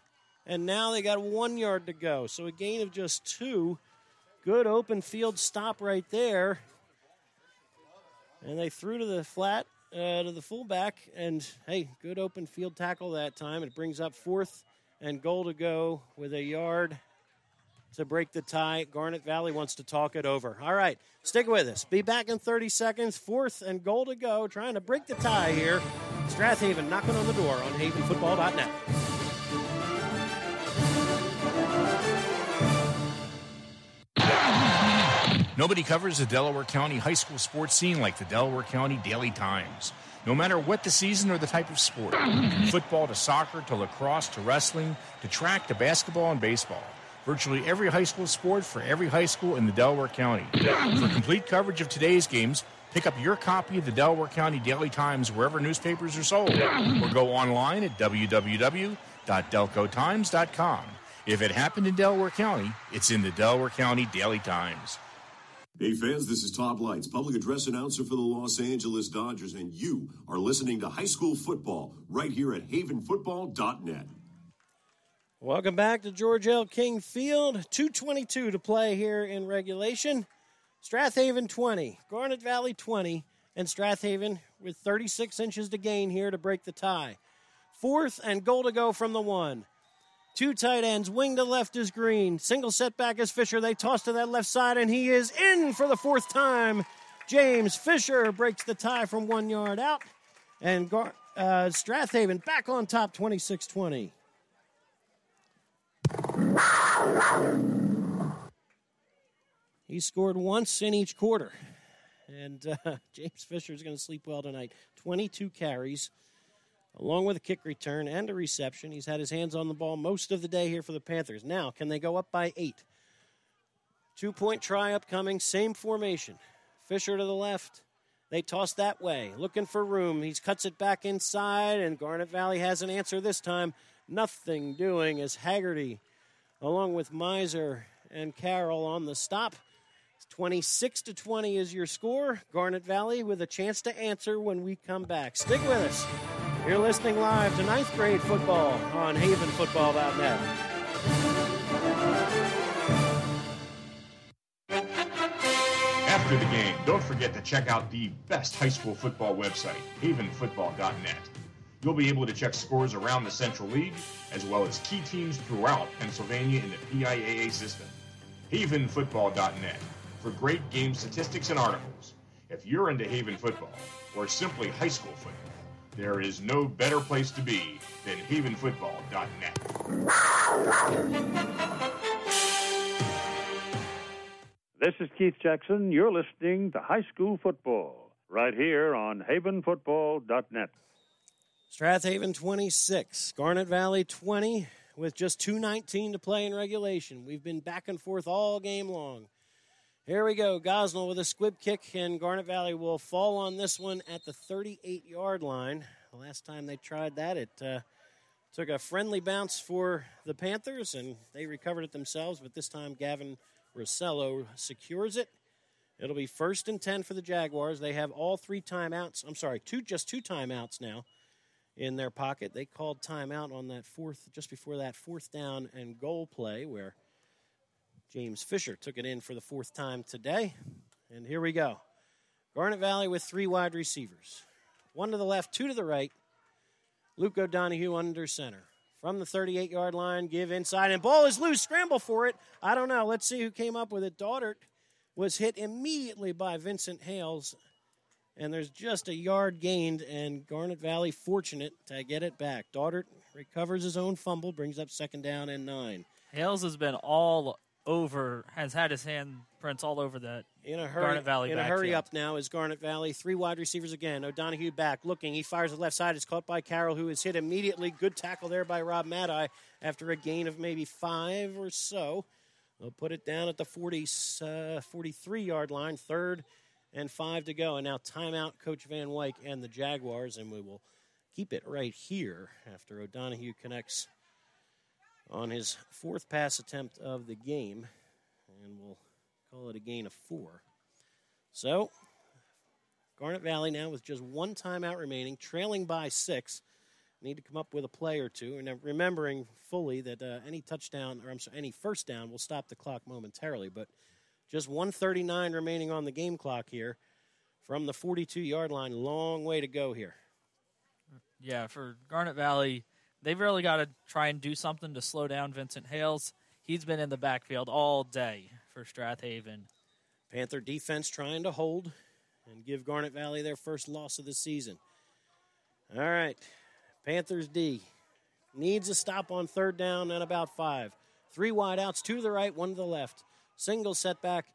And now they got one yard to go. So a gain of just two. Good open field stop right there. And they threw to the flat, uh, to the fullback. And hey, good open field tackle that time. It brings up fourth and goal to go with a yard to break the tie. Garnet Valley wants to talk it over. All right, stick with us. Be back in 30 seconds. Fourth and goal to go, trying to break the tie here. Strathaven knocking on the door on havenfootball.net. Nobody covers the Delaware County high school sports scene like the Delaware County Daily Times. No matter what the season or the type of sport, from football to soccer to lacrosse to wrestling to track to basketball and baseball. Virtually every high school sport for every high school in the Delaware County. For complete coverage of today's games, pick up your copy of the Delaware County Daily Times wherever newspapers are sold, or go online at www.delcotimes.com. If it happened in Delaware County, it's in the Delaware County Daily Times. Hey fans, this is Todd Leitz, public address announcer for the Los Angeles Dodgers, and you are listening to high school football right here at havenfootball.net. Welcome back to George L. King Field. 222 to play here in regulation. Strathaven 20, Garnet Valley 20, and Strathaven with 36 inches to gain here to break the tie. Fourth and goal to go from the one. Two tight ends, wing to left is Green. Single setback is Fisher. They toss to that left side, and he is in for the fourth time. James Fisher breaks the tie from one yard out. And Gar- uh, Strathaven back on top 26 20. He scored once in each quarter. And uh, James Fisher is going to sleep well tonight. 22 carries, along with a kick return and a reception. He's had his hands on the ball most of the day here for the Panthers. Now, can they go up by eight? Two point try upcoming, same formation. Fisher to the left. They toss that way, looking for room. He cuts it back inside, and Garnet Valley has an answer this time. Nothing doing as Haggerty, along with Miser and Carroll on the stop. 26 to 20 is your score. Garnet Valley with a chance to answer when we come back. Stick with us. You're listening live to ninth grade football on havenfootball.net. After the game, don't forget to check out the best high school football website, havenfootball.net. You'll be able to check scores around the Central League, as well as key teams throughout Pennsylvania in the PIAA system. Havenfootball.net for great game statistics and articles. If you're into Haven football, or simply high school football, there is no better place to be than havenfootball.net. This is Keith Jackson. You're listening to High School Football right here on havenfootball.net. Strathaven 26, Garnet Valley 20, with just 2.19 to play in regulation. We've been back and forth all game long. Here we go. Gosnell with a squib kick, and Garnet Valley will fall on this one at the 38 yard line. The last time they tried that, it uh, took a friendly bounce for the Panthers, and they recovered it themselves, but this time Gavin Rossello secures it. It'll be first and 10 for the Jaguars. They have all three timeouts. I'm sorry, two just two timeouts now in their pocket. They called timeout on that fourth, just before that fourth down and goal play where James Fisher took it in for the fourth time today. And here we go. Garnet Valley with three wide receivers one to the left, two to the right. Luke O'Donohue under center. From the 38 yard line, give inside, and ball is loose. Scramble for it. I don't know. Let's see who came up with it. Daughtert was hit immediately by Vincent Hales, and there's just a yard gained, and Garnet Valley fortunate to get it back. Daughtert recovers his own fumble, brings up second down and nine. Hales has been all over, has had his handprints all over that In a hurry, Garnet Valley in a hurry up now is Garnet Valley. Three wide receivers again. O'Donohue back, looking. He fires the left side. It's caught by Carroll, who is hit immediately. Good tackle there by Rob Maddie after a gain of maybe five or so. They'll put it down at the 40, uh, 43 yard line. Third and five to go. And now timeout, Coach Van Wyk and the Jaguars, and we will keep it right here after O'Donohue connects on his fourth pass attempt of the game, and we'll call it a gain of four. So, Garnet Valley now with just one timeout remaining, trailing by six. Need to come up with a play or two, and remembering fully that uh, any touchdown or I'm sorry, any first down will stop the clock momentarily. But just 139 remaining on the game clock here from the 42 yard line. Long way to go here. Yeah, for Garnet Valley, they've really got to try and do something to slow down Vincent Hales. He's been in the backfield all day for Strathaven. Panther defense trying to hold and give Garnet Valley their first loss of the season. All right, Panthers D needs a stop on third down and about five. Three wideouts, two to the right, one to the left. Single setback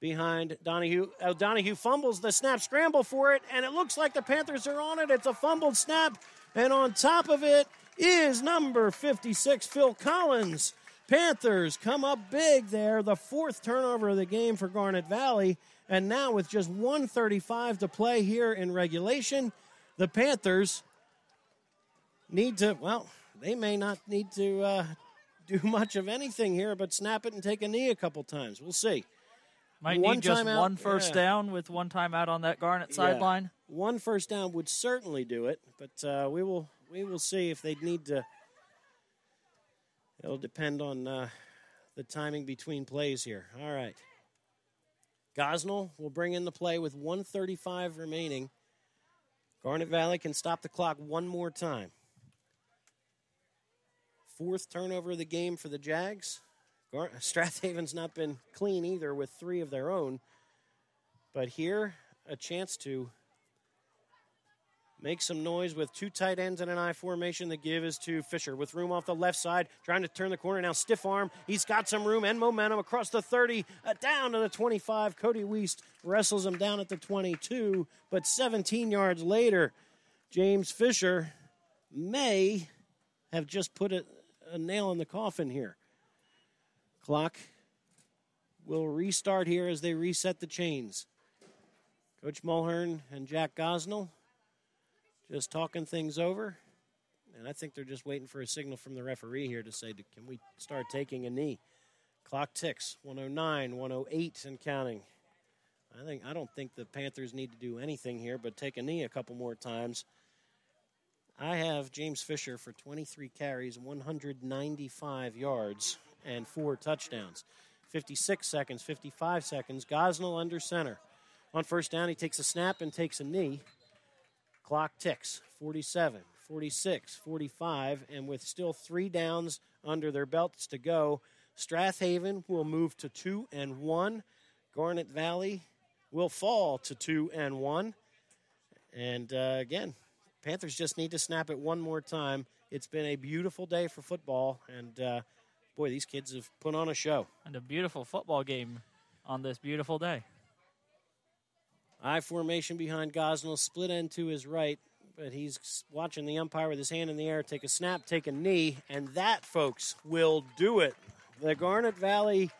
behind Donahue. Uh, Donahue fumbles the snap, scramble for it, and it looks like the Panthers are on it. It's a fumbled snap, and on top of it is number 56, Phil Collins. Panthers come up big there, the fourth turnover of the game for Garnet Valley. And now, with just 135 to play here in regulation, the Panthers need to, well, they may not need to uh, do much of anything here, but snap it and take a knee a couple times. We'll see. Might one need just out, one first yeah. down with one timeout on that Garnet yeah. sideline. One first down would certainly do it, but uh, we will we will see if they need to. It'll depend on uh, the timing between plays here. All right. Gosnell will bring in the play with 135 remaining. Garnet Valley can stop the clock one more time. Fourth turnover of the game for the Jags. Gar- Strathaven's not been clean either with three of their own. But here, a chance to make some noise with two tight ends and an I formation. The give is to Fisher with room off the left side, trying to turn the corner. Now, stiff arm. He's got some room and momentum across the 30, uh, down to the 25. Cody Weist wrestles him down at the 22, but 17 yards later, James Fisher may have just put a, a nail in the coffin here. Clock will restart here as they reset the chains. Coach Mulhern and Jack Gosnell just talking things over. And I think they're just waiting for a signal from the referee here to say, can we start taking a knee? Clock ticks 109, 108 and counting. I think I don't think the Panthers need to do anything here but take a knee a couple more times. I have James Fisher for 23 carries, 195 yards and four touchdowns. 56 seconds, 55 seconds. Gosnell under center. On first down, he takes a snap and takes a knee. Clock ticks 47, 46, 45, and with still three downs under their belts to go, Strathaven will move to two and one. Garnet Valley will fall to two and one. And uh, again, Panthers just need to snap it one more time. It's been a beautiful day for football, and uh, boy, these kids have put on a show. And a beautiful football game on this beautiful day. I formation behind Gosnell, split end to his right, but he's watching the umpire with his hand in the air take a snap, take a knee, and that, folks, will do it. The Garnet Valley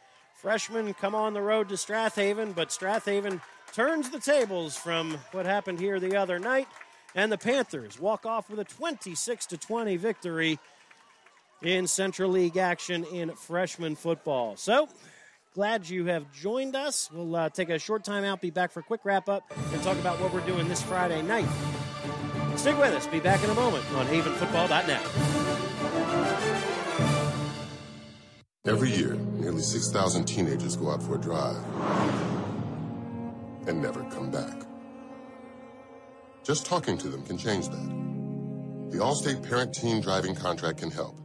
freshmen come on the road to Strathaven, but Strathaven turns the tables from what happened here the other night, and the Panthers walk off with a 26 20 victory in Central League action in freshman football. So, glad you have joined us. We'll uh, take a short time out, be back for a quick wrap up, and talk about what we're doing this Friday night. Stick with us. Be back in a moment on havenfootball.net. Every year, nearly 6,000 teenagers go out for a drive and never come back. Just talking to them can change that. The Allstate Parent Teen Driving Contract can help.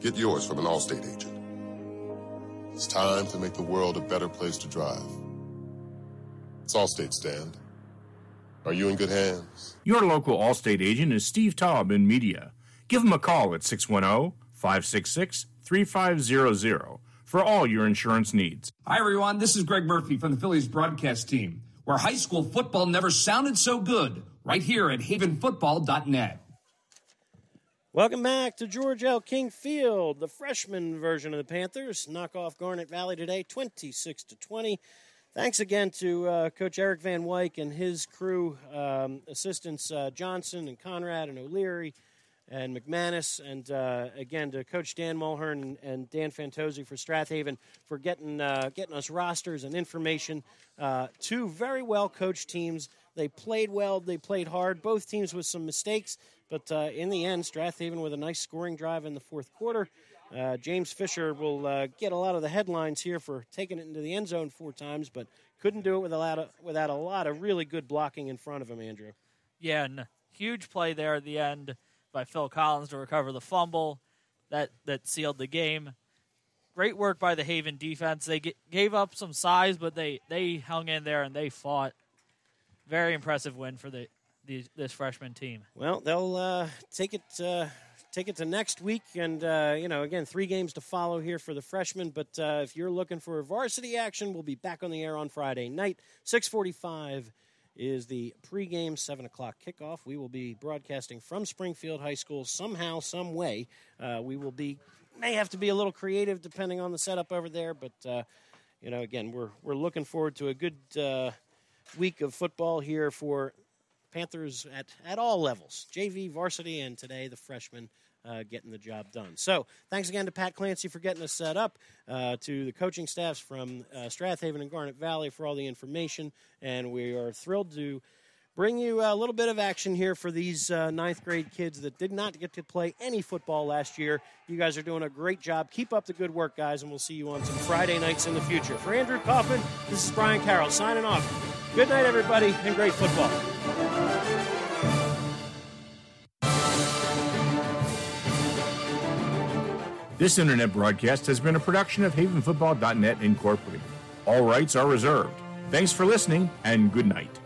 Get yours from an Allstate agent. It's time to make the world a better place to drive. It's Allstate stand. Are you in good hands? Your local Allstate agent is Steve Taub in media. Give him a call at 610 566 3500 for all your insurance needs. Hi, everyone. This is Greg Murphy from the Phillies broadcast team, where high school football never sounded so good, right here at havenfootball.net. Welcome back to George L. King Field. The freshman version of the Panthers knock off Garnet Valley today, 26 to 20. Thanks again to uh, Coach Eric Van Wyk and his crew, um, assistants uh, Johnson and Conrad and O'Leary, and McManus, and uh, again to Coach Dan Mulhern and, Dan Fantozzi for Strathaven for getting uh, getting us rosters and information. Uh, two very well coached teams. They played well. They played hard. Both teams with some mistakes, but uh, in the end, Strathaven with a nice scoring drive in the fourth quarter. Uh, James Fisher will uh, get a lot of the headlines here for taking it into the end zone four times, but couldn't do it with a without a lot of really good blocking in front of him, Andrew. Yeah, and huge play there at the end by Phil Collins to recover the fumble that that sealed the game. Great work by the Haven defense. They g- gave up some size, but they they hung in there and they fought. Very impressive win for the, the this freshman team. Well, they'll uh, take it uh, take it to next week, and uh, you know, again, three games to follow here for the freshmen. But uh, if you're looking for varsity action, we'll be back on the air on Friday night, six forty-five is the pregame seven o'clock kickoff. We will be broadcasting from Springfield High School somehow, some way. Uh, we will be may have to be a little creative depending on the setup over there, but uh, you know, again, we're we're looking forward to a good week of football here for Panthers at at all levels, JV, varsity, and today the freshmen. Uh, getting the job done. So, thanks again to Pat Clancy for getting us set up, uh, to the coaching staffs from uh, Strath Haven and Garnet Valley for all the information, and we are thrilled to bring you a little bit of action here for these uh, ninth grade kids that did not get to play any football last year. You guys are doing a great job. Keep up the good work, guys, and we'll see you on some Friday nights in the future. For Andrew Kaufman, this is Brian Carroll signing off. Good night, everybody, and great football. This internet broadcast has been a production of HavenFootball.net Incorporated. All rights are reserved. Thanks for listening, and good night.